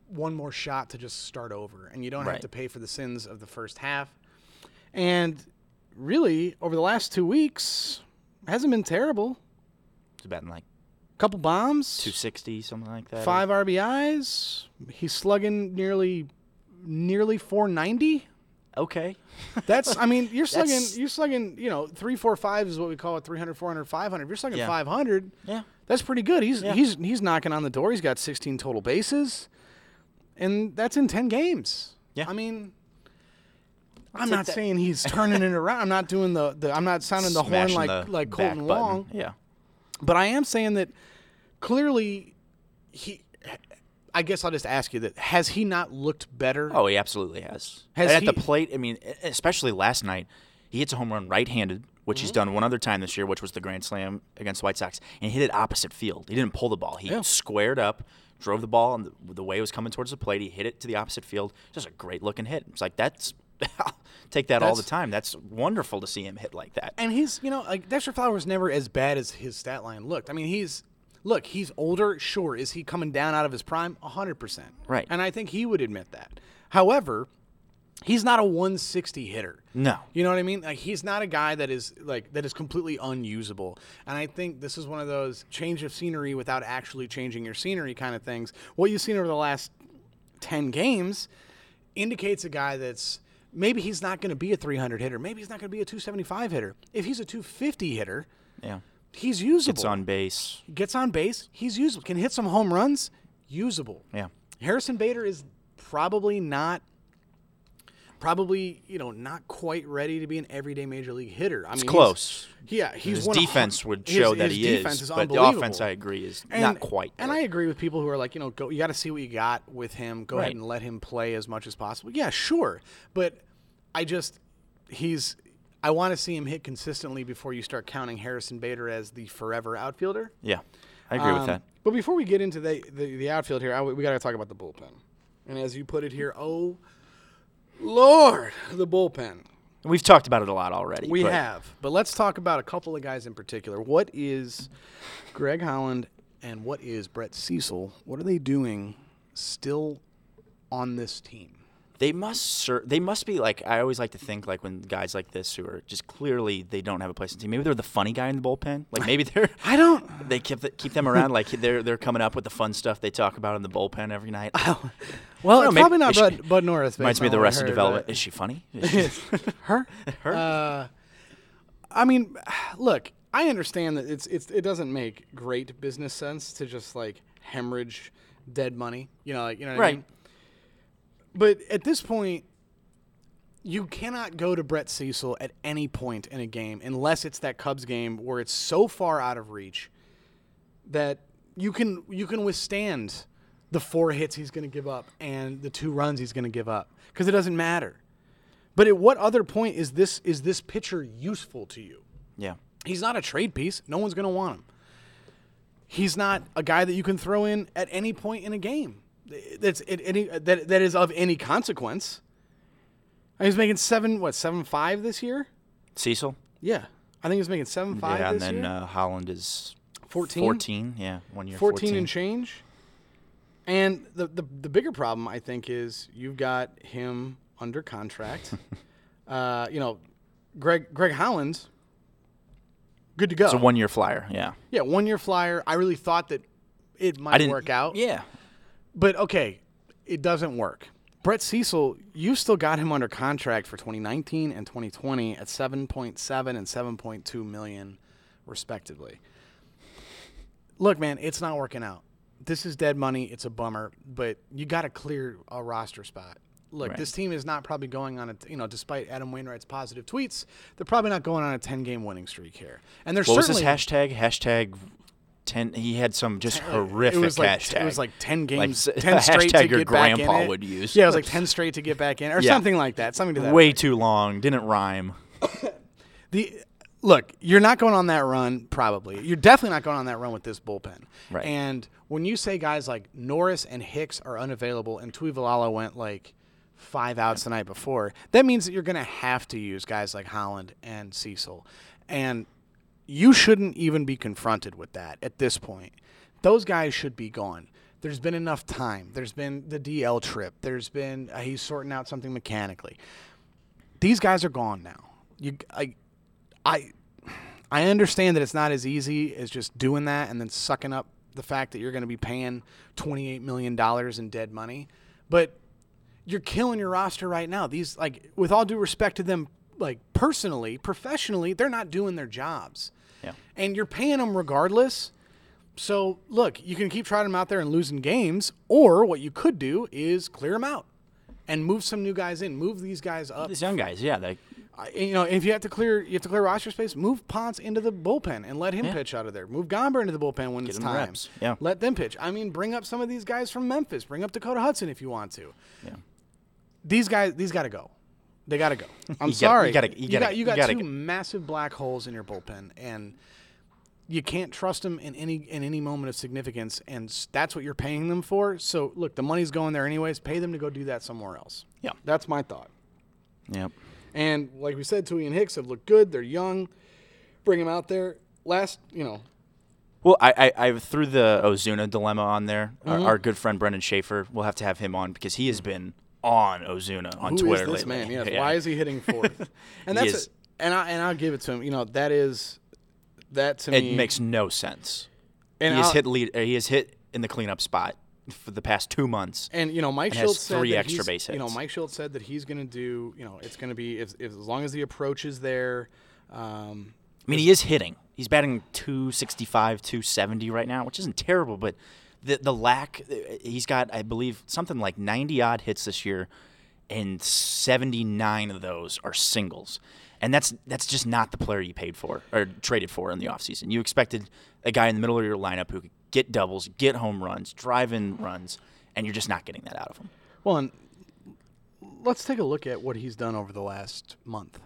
one more shot to just start over, and you don't have to pay for the sins of the first half. And really, over the last two weeks, hasn't been terrible. It's about like a Couple bombs, 260, something like that. five RBIs. He's slugging nearly nearly 490. Okay. That's, I mean, you're slugging, you're slugging, you know, three, four, five is what we call it 300, 400, 500. If you're slugging Yeah. 500, Yeah. that's pretty good. He's, Yeah. he's, he's knocking on the door. He's got 16 total bases, and that's in 10 games. Yeah. I mean, I'm take not that. saying he's turning it around. I'm not doing the, the I'm not sounding the horn like, the like back Colton button. Wong. Yeah. But I am saying that clearly he. I guess I'll just ask you that: Has he not looked better? Oh, he absolutely has. Has and at the plate, I mean, especially last night, he hits a home run right-handed, which Mm-hmm. he's done one other time this year, which was the grand slam against the White Sox, and he hit it opposite field. He didn't pull the ball. He Yeah. squared up, drove the ball, and the, the way it was coming towards the plate, he hit it to the opposite field. Just a great-looking hit. It's like that's take that all the time. That's wonderful to see him hit like that. And he's, you know, like Dexter Fowler's never as bad as his stat line looked. I mean, he's look, he's older, sure. Is he coming down out of his prime? 100%. Right. And I think he would admit that. However, he's not a 160 hitter. No. You know what I mean? Like he's not a guy that is like that is completely unusable. And I think this is one of those change of scenery without actually changing your scenery kind of things. What you've seen over the last 10 games indicates a guy that's maybe he's not going to be a 300 hitter. Maybe he's not going to be a 275 hitter. If he's a 250 hitter, Yeah. He's usable. Gets on base. Gets on base, he's usable. Can hit some home runs, usable. Yeah. Harrison Bader is probably not probably, you know, not quite ready to be an everyday major league hitter. I mean, he's- close. Yeah, he's His defense would his- show that his he is, is but the offense, I agree, is and, not quite. And there. I agree with people who are like, you know, go, you got to see what you got with him. Go ahead and let him play as much as possible. Yeah, sure. But I just, he's, I want to see him hit consistently before you start counting Harrison Bader as the forever outfielder. yeah, I agree with Um, that. But before we get into the the, the outfield here, I, we got to talk about the bullpen. And as you put it here, oh Lord, the bullpen. We've talked about it a lot already. We but have, but let's talk about a couple of guys in particular. What is Greg Holland and what is Brett Cecil? What are they doing still on this team? They must ser- they must be like I always like to think like when guys like this who are just clearly they don't have a place in the team. Maybe they're the funny guy in the bullpen. Like maybe they're I don't. they keep the, keep them around like they're they're coming up with the fun stuff they talk about in the bullpen every night. Well, know, it's maybe- probably not is she- Bud, Bud Norris. Reminds me of the rest of development. Is she funny? Is she- her. Her? Uh, I mean, look, I understand that it's it's it doesn't make great business sense to just like hemorrhage dead money. You know, like you know what I Right. mean. But at this point, you cannot go to Brett Cecil at any point in a game unless it's that Cubs game where it's so far out of reach that you can you can withstand the four hits he's going to give up and the two runs he's going to give up because it doesn't matter. But at what other point is this is this pitcher useful to you? yeah. He's not a trade piece. No one's going to want him. He's not a guy that you can throw in at any point in a game. That's it, any that that is of any consequence. He's making seven what seven five this year. Cecil. Yeah, I think he's making seven five yeah, and then uh, Holland is 14? 14, yeah, one year 14, 14, and change. And the, the the bigger problem I think is you've got him under contract. uh, you know, Greg Greg Holland, good to go. It's a one year flyer. Yeah. yeah, one year flyer. I really thought that it might work out. Yeah. But okay, it doesn't work. Brett Cecil, you still got him under contract for 2019 and 2020 at 7.7 and 7.2 million, respectively. Look, man, it's not working out. This is dead money. It's a bummer, but you got to clear a roster spot. Look, Right. this team is not probably going on a, you know, despite Adam Wainwright's positive tweets, they're probably not going on a 10 game winning streak here. And they're What was his certainly hashtag? Hashtag ten. He had some just horrific it was like hashtag. it was like ten games, s- ten straight to hashtag your get back in grandpa it. would use. Yeah, it was like ten straight to get back in, or Yeah. something like that. Something to that. way effect. too long. Didn't rhyme. The look, you're not going on that run. Probably, you're definitely not going on that run with this bullpen. Right. And when you say guys like Norris and Hicks are unavailable, and Tuivailala went like five outs the night before. That means that you're going to have to use guys like Holland and Cecil. And you shouldn't even be confronted with that at this point. Those guys should be gone. There's been enough time. There's been the DL trip. There's been uh, he's sorting out something mechanically. These guys are gone now. You I I I understand that it's not as easy as just doing that and then sucking up the fact that you're going to be paying 28 million dollars in dead money, but you're killing your roster right now. These like with all due respect to them like personally, professionally, they're not doing their jobs. Yeah. And you're paying them regardless. So, look, you can keep trying them out there and losing games, or what you could do is clear them out and move some new guys in. Move these guys up. These young guys, yeah, they you know, if you have to clear, you have to clear roster space. Move Ponce into the bullpen and let him Yeah. pitch out of there. Move Gomber into the bullpen when it's him time. reps, yeah. let them pitch. I mean, bring up some of these guys from Memphis. Bring up Dakota Hudson if you want to. yeah. These guys, these got to go. They got to go. I'm You gotta- sorry. you gotta- you gotta- got, you you got two go. massive black holes in your bullpen, and you can't trust them in any in any moment of significance. And that's what you're paying them for. So look, the money's going there anyways. Pay them to go do that somewhere else. Yeah. That's my thought. Yep. And like we said, Tui and Hicks have looked good. They're young. Bring them out there. Last, you know, Well, I, I, I threw the Ozuna dilemma on there. Mm-hmm. Our, our good friend Brendan Schaefer. We'll have to have him on because he has been on Ozuna on who is Twitter this lately. man? Yes. Yeah. Why is he hitting fourth? And that's is. it. And I and I'll give it to him. You know, that is that to It me It makes no sense. and he has I'll- hit lead. uh, He has hit in the cleanup spot for the past two months. And you know, Mike Shildt said three extra base You know. Mike Shildt said that he's going to do. You know, it's going to be if, if as long as the approach is there. Um, I mean, he is hitting. He's batting 265, 270 right now, which isn't terrible, but the the lack. He's got, I believe, something like 90 odd hits this year, and 79 of those are singles. And that's that's just not the player you paid for or traded for in the offseason. You expected a guy in the middle of your lineup who could get doubles, get home runs, drive in runs, and you're just not getting that out of him. well, and let's take a look at what he's done over the last month.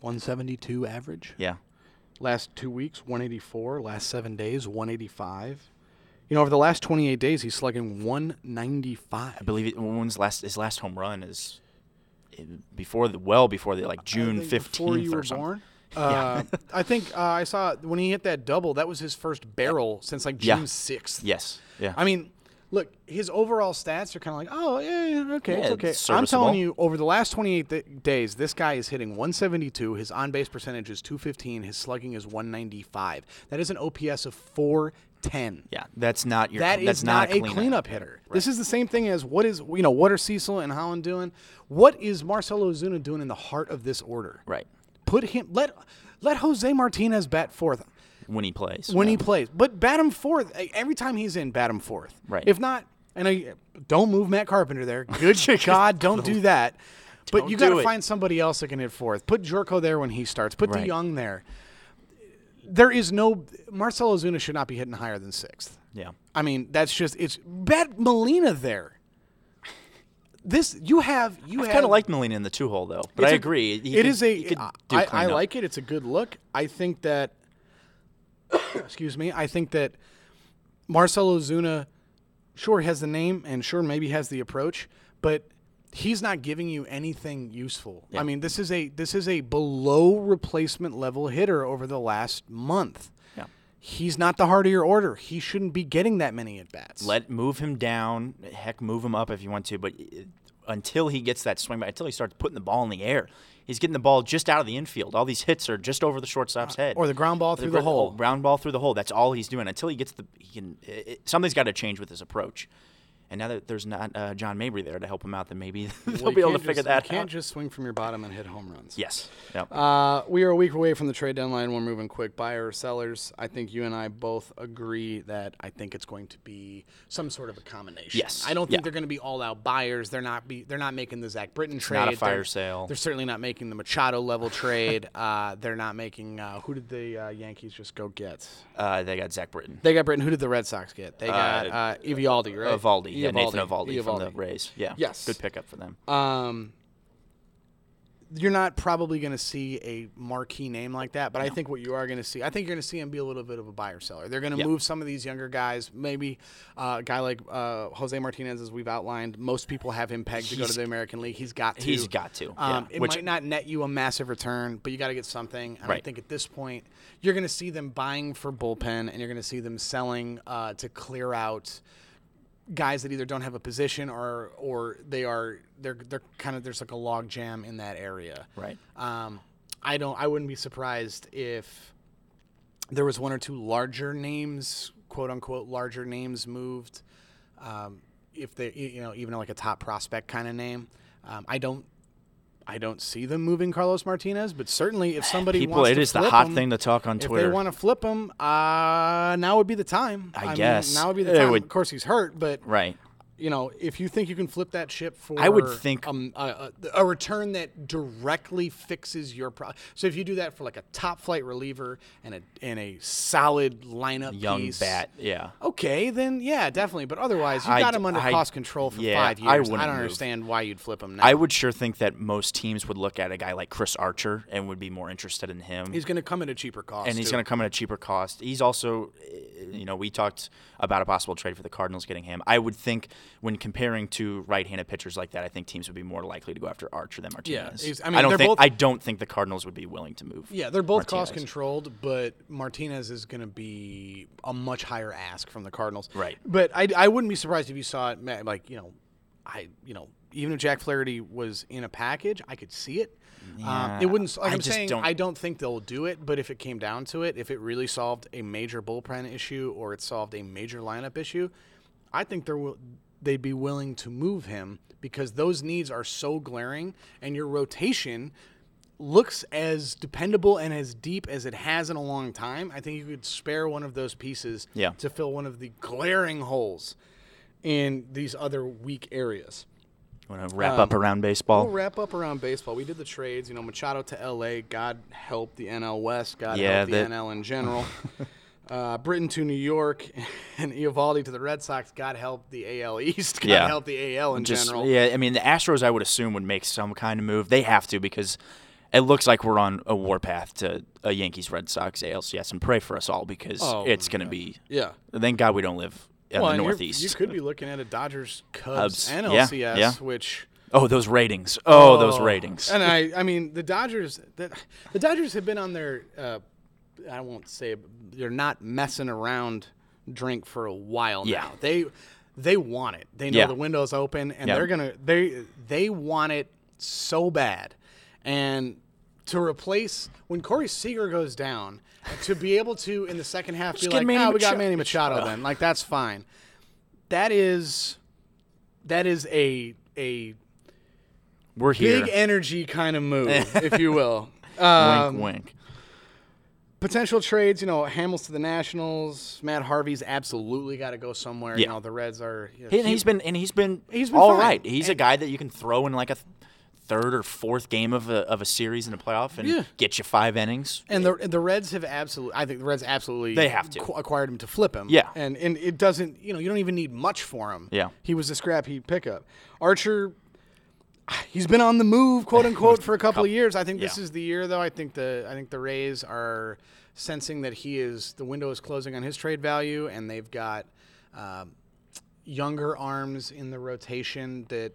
172 average. Yeah. Last two weeks, 184. Last seven days, 185. You know, over the last 28 days, he's slugging 195. I believe it, when's last his last home run is eh, before the well before the like June I think fifteenth before you or were something. born. Uh, I think uh, I saw when he hit that double. That was his first barrel since like June sixth. Yes. Yeah. I mean, look, his overall stats are kind of like, oh yeah, yeah, okay, Yeah, it's okay. it's I'm telling you, over the last 28 th- days, this guy is hitting 172. His on base percentage is 215. His slugging is 195. That is an OPS of 410. yeah. That's not your. That is that's not, not, a cleanup. cleanup hitter. This is the same thing as what is you know what are Cecil and Holland doing? What is Marcell Ozuna doing in the heart of this order? Right. Put him let let Jose Martinez bat fourth When he plays. when yeah. he plays, but bat him fourth every time he's in. Bat him fourth. Right. If not, and I don't move Matt Carpenter there. Good God, don't do that. But Don't you got to find somebody else that can hit fourth. Put Gyorko there when he starts. Put Right. DeYoung there. There is no Marcell Ozuna should not be hitting higher than sixth. Yeah. I mean, that's just it's bet Molina there. This you have you kind of like Molina in the two hole though, but I a- agree. He it could- is a. he could I- do I, I like it. It's a good look. I think that. excuse me. I think that Marcell Ozuna, sure has the name and sure maybe has the approach, but he's not giving you anything useful. I mean, this is a this is a below replacement level hitter over the last month. Yeah. He's not the heart of your order. He shouldn't be getting that many at bats. Let move him down. Heck, move him up if you want to, but uh, until he gets that swing back, until he starts putting the ball in the air, he's getting the ball just out of the infield. All these hits are just over the shortstop's head, Uh, or the ground ball through the gr- hole. ground ball through the hole. That's all he's doing until he gets the. He can. It, it- something's got to change with his approach. And now that there's not uh, John Mabry there to help him out, then maybe Well, they'll be able to figure just- that You can't out. just swing from your bottom and hit home runs. yes. Yep. Uh, we are a week away from the trade deadline. We're moving quick. Buyer or sellers? I think you and I both agree that I think it's going to be some sort of a combination. Yes. I don't think Yeah. they're going to be all out buyers. They're not be. They're not making the Zach Britton trade. not a They're- fire sale. They're certainly not making the Machado level trade. Uh, they're not making. Uh, who did the uh, Yankees just go get? Uh, they got Zach Britton. They got Britton. Who did the Red Sox get? They got Uh, uh, Eovaldi, right? Eovaldi, yeah, Nathan Eovaldi. Evaldi from the Rays. Yeah, Yes. good pickup for them. Um, you're not probably going to see a marquee name like that, but I think what you are going to see, I think you're going to see him be a little bit of a buyer seller. They're going to Yeah. move some of these younger guys. Maybe uh, a guy like uh, Jose Martinez, as we've outlined, most people have him pegged to go to the American League. He's got to. He's got to, Um, yeah. It Which- might not net you a massive return, but you got to get something. And I Right. think at this point, you're going to see them buying for bullpen, and you're going to see them selling uh, to clear out guys that either don't have a position or or they are they're they're kind of there's like a log jam in that area. Right. Um, I don't. I wouldn't be surprised if there was one or two larger names, quote unquote, larger names moved. Um, if they, you know, even like a top prospect kind of name. Um, I don't. I don't see them moving Carlos Martinez, but certainly if somebody People, wants it to is the hot him, thing to talk on if Twitter. they want to flip him, uh, now would be the time. I mean, guess. now would be the It time. would- Of course, he's hurt, but right. You know, if you think you can flip that ship for, I would think- um, a, a, a return that directly fixes your problem. So if you do that for like a top flight reliever and a and a solid lineup Young piece, bat. Yeah. okay, then yeah, definitely. But otherwise, you I got him under I- cost control for yeah, five years. wouldn't don't move. understand why you'd flip him now. I would sure think that most teams would look at a guy like Chris Archer and would be more interested in him. He's going to come at a cheaper cost, and he's going to come at a cheaper cost. He's also, uh, you know, we talked about a possible trade for the Cardinals getting him. I would think when comparing to right-handed pitchers like that, I think teams would be more likely to go after Archer than Martinez. he's- I mean, I don't they're think both- I don't think the Cardinals would be willing to move. Yeah, they're both cost controlled, but Martinez is going to be a much higher ask from the Cardinals. Right. But I, I wouldn't be surprised if you saw it like you know, I you know even if Jack Flaherty was in a package, I could see it. um, Yeah, it wouldn't. Like I I'm just saying, don't- I don't think they'll do it. But if it came down to it, if it really solved a major bullpen issue or it solved a major lineup issue, I think they're wi- they'd be willing to move him because those needs are so glaring, and your rotation looks as dependable and as deep as it has in a long time. I think you could spare one of those pieces Yeah. to fill one of the glaring holes in these other weak areas. Want to wrap um, up around baseball? We'll wrap up around baseball. We did the trades. You know, Machado to L.A. God help the NL West. God Yeah, help the that- NL in general. uh, Britton to New York, and Eovaldi to the Red Sox. God help the AL East. God Yeah. help the AL in Just general. yeah, I mean the Astros I would assume would make some kind of move. They have to because it looks like we're on a warpath to a Yankees Red Sox ALCS and pray for us all because Oh, it's going to be Yeah. thank God we don't live in Well, the Northeast. You could be looking at a Dodgers Cubs Cubs, yeah, NLCS, yeah. which oh, those ratings. Oh, those Oh. ratings. And I, I mean, the Dodgers, the, the Dodgers have been on their, uh, I won't say, they're not messing around drink for a while Yeah. now. They, they want it. They know Yeah. the window's open, and Yeah. they're gonna, they, they want it so bad, and to replace when Corey Seager goes down, to be able to in the second half be like, ah, we got Manny Machado then, like that's fine. That is, that is a a we're here. big energy kind of move, if you will. Um, wink, wink. Potential trades, you know, Hamels to the Nationals. Matt Harvey's absolutely got to go somewhere. You know, the Reds are. You know, He, and he's been and he's been He's been all fine. right. He's a guy that you can throw in like a th- third or fourth game of a, of a series in a playoff and Yeah. get you five innings. and the the Reds have absolutely. I think the Reds absolutely. They have to. qu- acquired him to flip him. Yeah. and and it doesn't. You know, you don't even need much for him. Yeah. he was a scrap heap pickup. Archer. He's been on the move, quote unquote, for a couple of years. I think this Yeah. is the year, though. I think the I think the Rays are sensing that he is the window is closing on his trade value, and they've got um, younger arms in the rotation that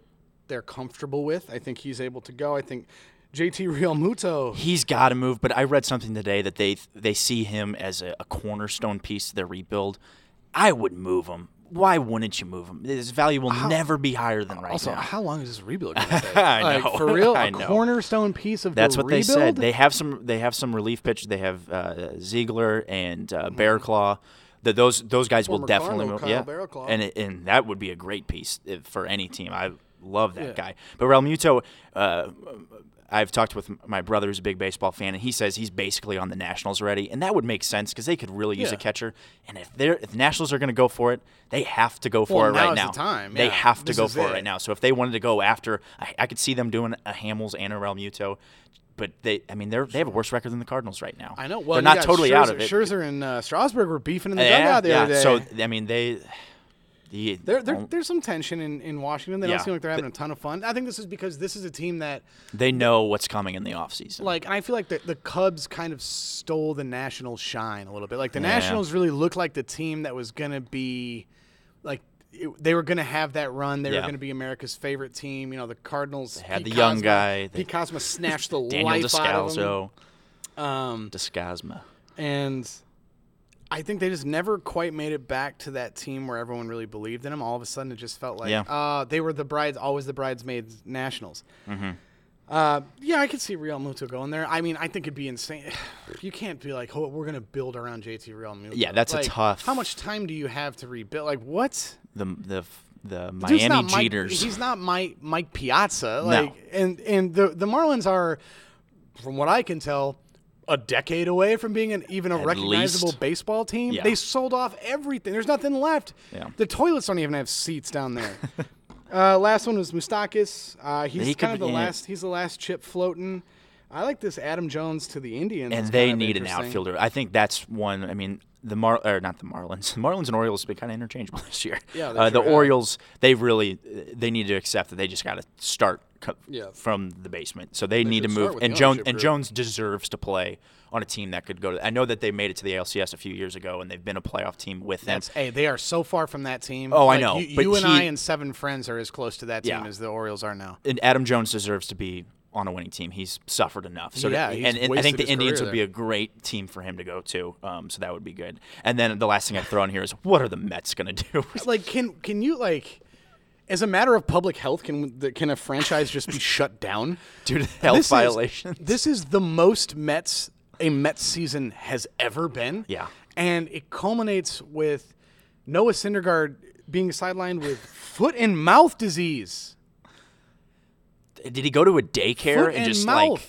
they're comfortable with. I think he's able to go. I think JT Realmuto. He's got to move, but I read something today that they they see him as a, a cornerstone piece to their rebuild. I would move him. Why wouldn't you move him? His value will never be higher than right Also, now. Also, how long is this rebuild going to take? I Like, know. for real, I a know. cornerstone piece of That's the what they said. They have some. They have some relief pitch. They have uh, Ziegler and uh, Barraclough. That those those guys will definitely Carlo, move. Kyle yeah, Barraclough. and it, and that would be a great piece if, for any team. I love that Yeah. guy. But Realmuto, uh, I've talked with my brother who's a big baseball fan, and he says he's basically on the Nationals already, and that would make sense because they could really use Yeah. a catcher. And if they're if the Nationals are going to go for it, they have to go for Well, it right now's the now. time, They yeah. have to This go for it it. right now. So if they wanted to go after, I, I could see them doing a Hamels and a Realmuto. But they, I mean, they're they have a worse record than the Cardinals right now. I know. Well, they're not totally Scherzer, out of it. Scherzer and uh, Strasburg were beefing in the yeah, dugout the yeah. other day. So I mean, they The, There, there, there's some tension in, in Washington. They Yeah. don't seem like they're having a ton of fun. I think this is because this is a team that, they know what's coming in the offseason. like, and I feel like the, the Cubs kind of stole the Nationals' shine a little bit. Like, the Yeah. Nationals really looked like the team that was going to be, like, it, they were going to have that run. They were going to be America's favorite team. You know, the Cardinals They had Pete the young guy. They- Pete Kozma snatched the Daniel life out of Descalso. them. Um, Descasma. and I think they just never quite made it back to that team where everyone really believed in them. All of a sudden, it just felt like Yeah. uh, they were the brides, always the bridesmaids nationals. Mm-hmm. Uh, yeah, I could see Realmuto going there. I mean, I think it'd be insane. You can't be like, oh, we're going to build around JT Realmuto. Yeah, that's a tough- How much time do you have to rebuild? Like, what? The the the Miami not Mike- Jeters. he's not Mike Mike Piazza. Like, and and the the Marlins are, from what I can tell, a decade away from being an even a At recognizable least. baseball team. Yeah. They sold off everything. There's nothing left. Yeah. The toilets don't even have seats down there. uh, last one was Moustakas. Uh, he's He kind could of the yeah. last. He's the last chip floating. I like this Adam Jones to the Indians. and they kind of need an outfielder. I think that's one. I mean, the Mar or not the Marlins. The Marlins and Orioles have been kind of interchangeable this year. Yeah, they uh, the. Orioles they really they need to accept that they just got to start co- Yeah. from the basement. So they, need to move. And Jones and group. Jones deserves to play on a team that could go to. I know that they made it to the ALCS a few years ago, and they've been a playoff team with them. That's hey, they are so far from that team. Oh, I know, You, but you and he- I and seven friends are as close to that team Yeah. as the Orioles are now. and Adam Jones deserves to be on a winning team. He's suffered enough. So Yeah, to- and, and I think the Indians would be a great team for him to go to. Um, so that would be good. And then the last thing I throw in here is what are the Mets going to do? like can can you like as a matter of public health can can a franchise just be shut down Due to health This is- violations. this is the most mets a mets season has ever been Yeah. and it culminates with noah syndergaard being sidelined with foot and mouth disease Did he go to a daycare foot and, just mouth like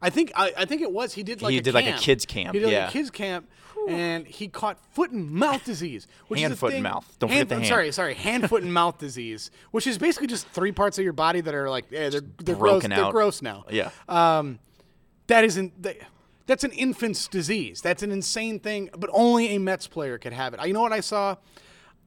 I think I, I think it was he did like He a did like a kids camp, He did yeah. like a kids camp, and he caught foot and mouth disease, which Hand, is foot, and mouth. Don't hand, forget the I'm hand. Sorry, sorry, hand, foot, and mouth disease, which is basically just three parts of your body that are like, yeah, they're they're broken gross. They're gross now. yeah. Um, that isn't. That, that's an infant's disease. That's an insane thing, but only a Mets player could have it. You know what I saw?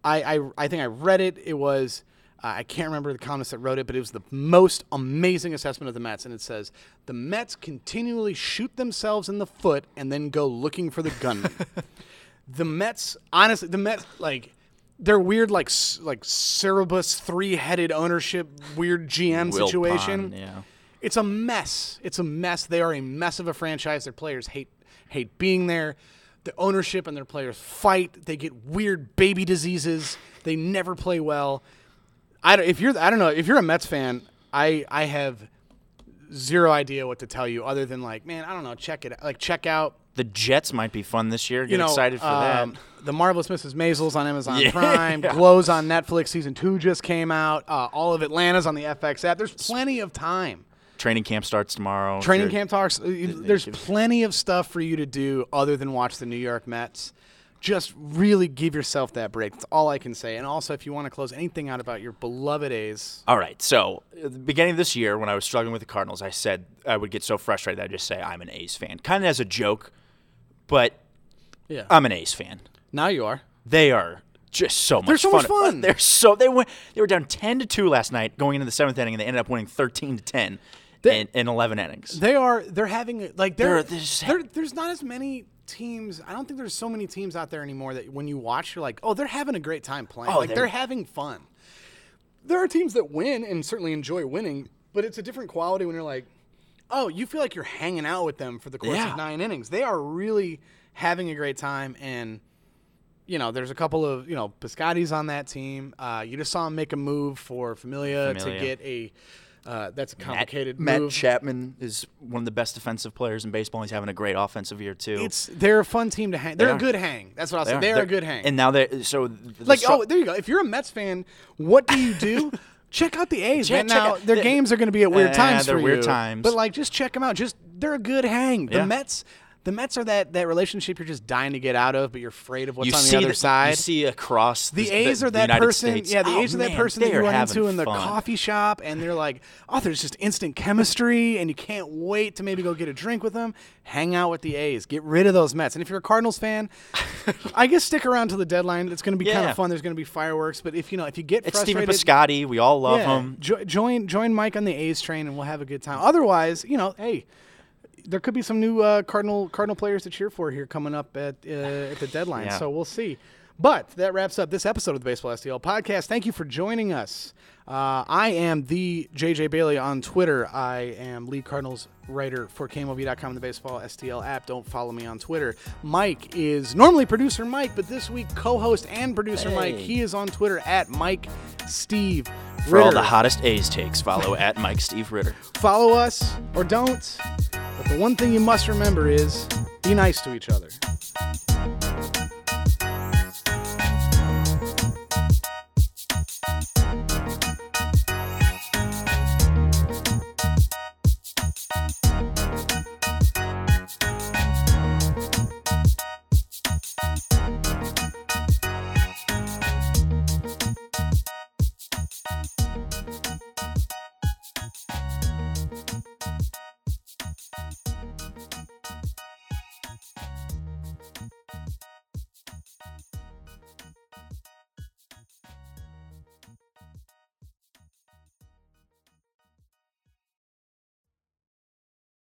I I, I think I read it. It was. Uh, I can't remember the columnist that wrote it, but it was the most amazing assessment of the Mets. And it says the Mets continually shoot themselves in the foot and then go looking for the gunman. the Mets, honestly, the Mets like they're weird, like like Cerberus three headed ownership, weird GM Wilpon, situation. yeah. It's a mess. It's a mess. They are a mess of a franchise. Their players hate hate being there. The ownership and their players fight. They get weird baby diseases. They never play well. I don't, if you're I don't know if you're a Mets fan. I I have zero idea what to tell you other than like man I don't know check it like check out The Jets might be fun this year. Get you know excited for um, that. the marvelous Mrs. Maisels on Amazon Yeah. Prime. Glows on Netflix. Season two just came out. Uh, all of Atlanta's on the FX app. There's plenty of time. Training camp starts tomorrow. Training camp talks. uh, There's plenty of stuff for you to do other than watch the New York Mets. Just really give yourself that break. That's all I can say. And also, if you want to close anything out about your beloved A's, All right. So, at the beginning of this year, when I was struggling with the Cardinals, I said I would get so frustrated that I'd just say I'm an A's fan, kind of as a joke, but yeah. I'm an A's fan. now you are. They are just so much They're so fun. much fun. They're so they went they were down 10 to 2 last night going into the 7th inning and they ended up winning 13 to 10 They- in, in 11 innings. They are. They're having like They're- they're, they're just- there's not as many teams. I don't think there's so many teams out there anymore that when you watch, you're like, oh, they're having a great time playing. Oh, like they're- they're having fun. There are teams that win and certainly enjoy winning, but it's a different quality when you're like, oh, you feel like you're hanging out with them for the course Yeah. of nine innings. They are really having a great time and. You know, there's a couple of you know Piscotty's on that team. Uh, you just saw him make a move for Familia, to get a. Uh, that's a Matt, complicated Matt move. Chapman is one of the best defensive players in baseball. He's having a great offensive year too. It's they're a fun team to hang. They're They a good hang. That's what I'll say. are. They're, a good hang. And now they so the like stru- oh, there you go. If you're a Mets fan, what do you do? check out the A's. Check- man. Now out- their the- games are going to be at weird Eh, times they're for weird you, times. But like, just check them out. Just they're a good hang. The Yeah. Mets. The Mets are that that relationship you're just dying to get out of, but you're afraid of what's you on the other the- side. You see across the the, A's the, are that person. States. Yeah, the Oh, A's are that person that you run into in the fun. coffee shop, and they're like, "Oh, there's just instant chemistry, and you can't wait to maybe go get a drink with them, hang out with the A's, get rid of those Mets." And if you're a Cardinals fan, I guess stick around to the deadline. It's going to be kind of fun. There's going to be fireworks, but if you know, if you get It's Stephen frustrated, Piscotty. We all love yeah, him. jo- join join Mike on the A's train, and we'll have a good time. Otherwise, you know, hey. There could be some new uh, Cardinal Cardinal players to cheer for here coming up at uh, at the deadline. Yeah. So we'll see. But that wraps up this episode of the Baseball STL podcast. Thank you for joining us. Uh, I am the JJ Bailey on Twitter. I am lead Cardinals writer for KMOV.com and the Baseball STL app. Don't follow me on Twitter. Mike is normally producer Mike, but this week co-host and producer Mike. He is on Twitter at Mike Steve. For all the hottest A's takes, follow at Mike Steve Ritter. follow us or don't. But the one thing you must remember is be nice to each other.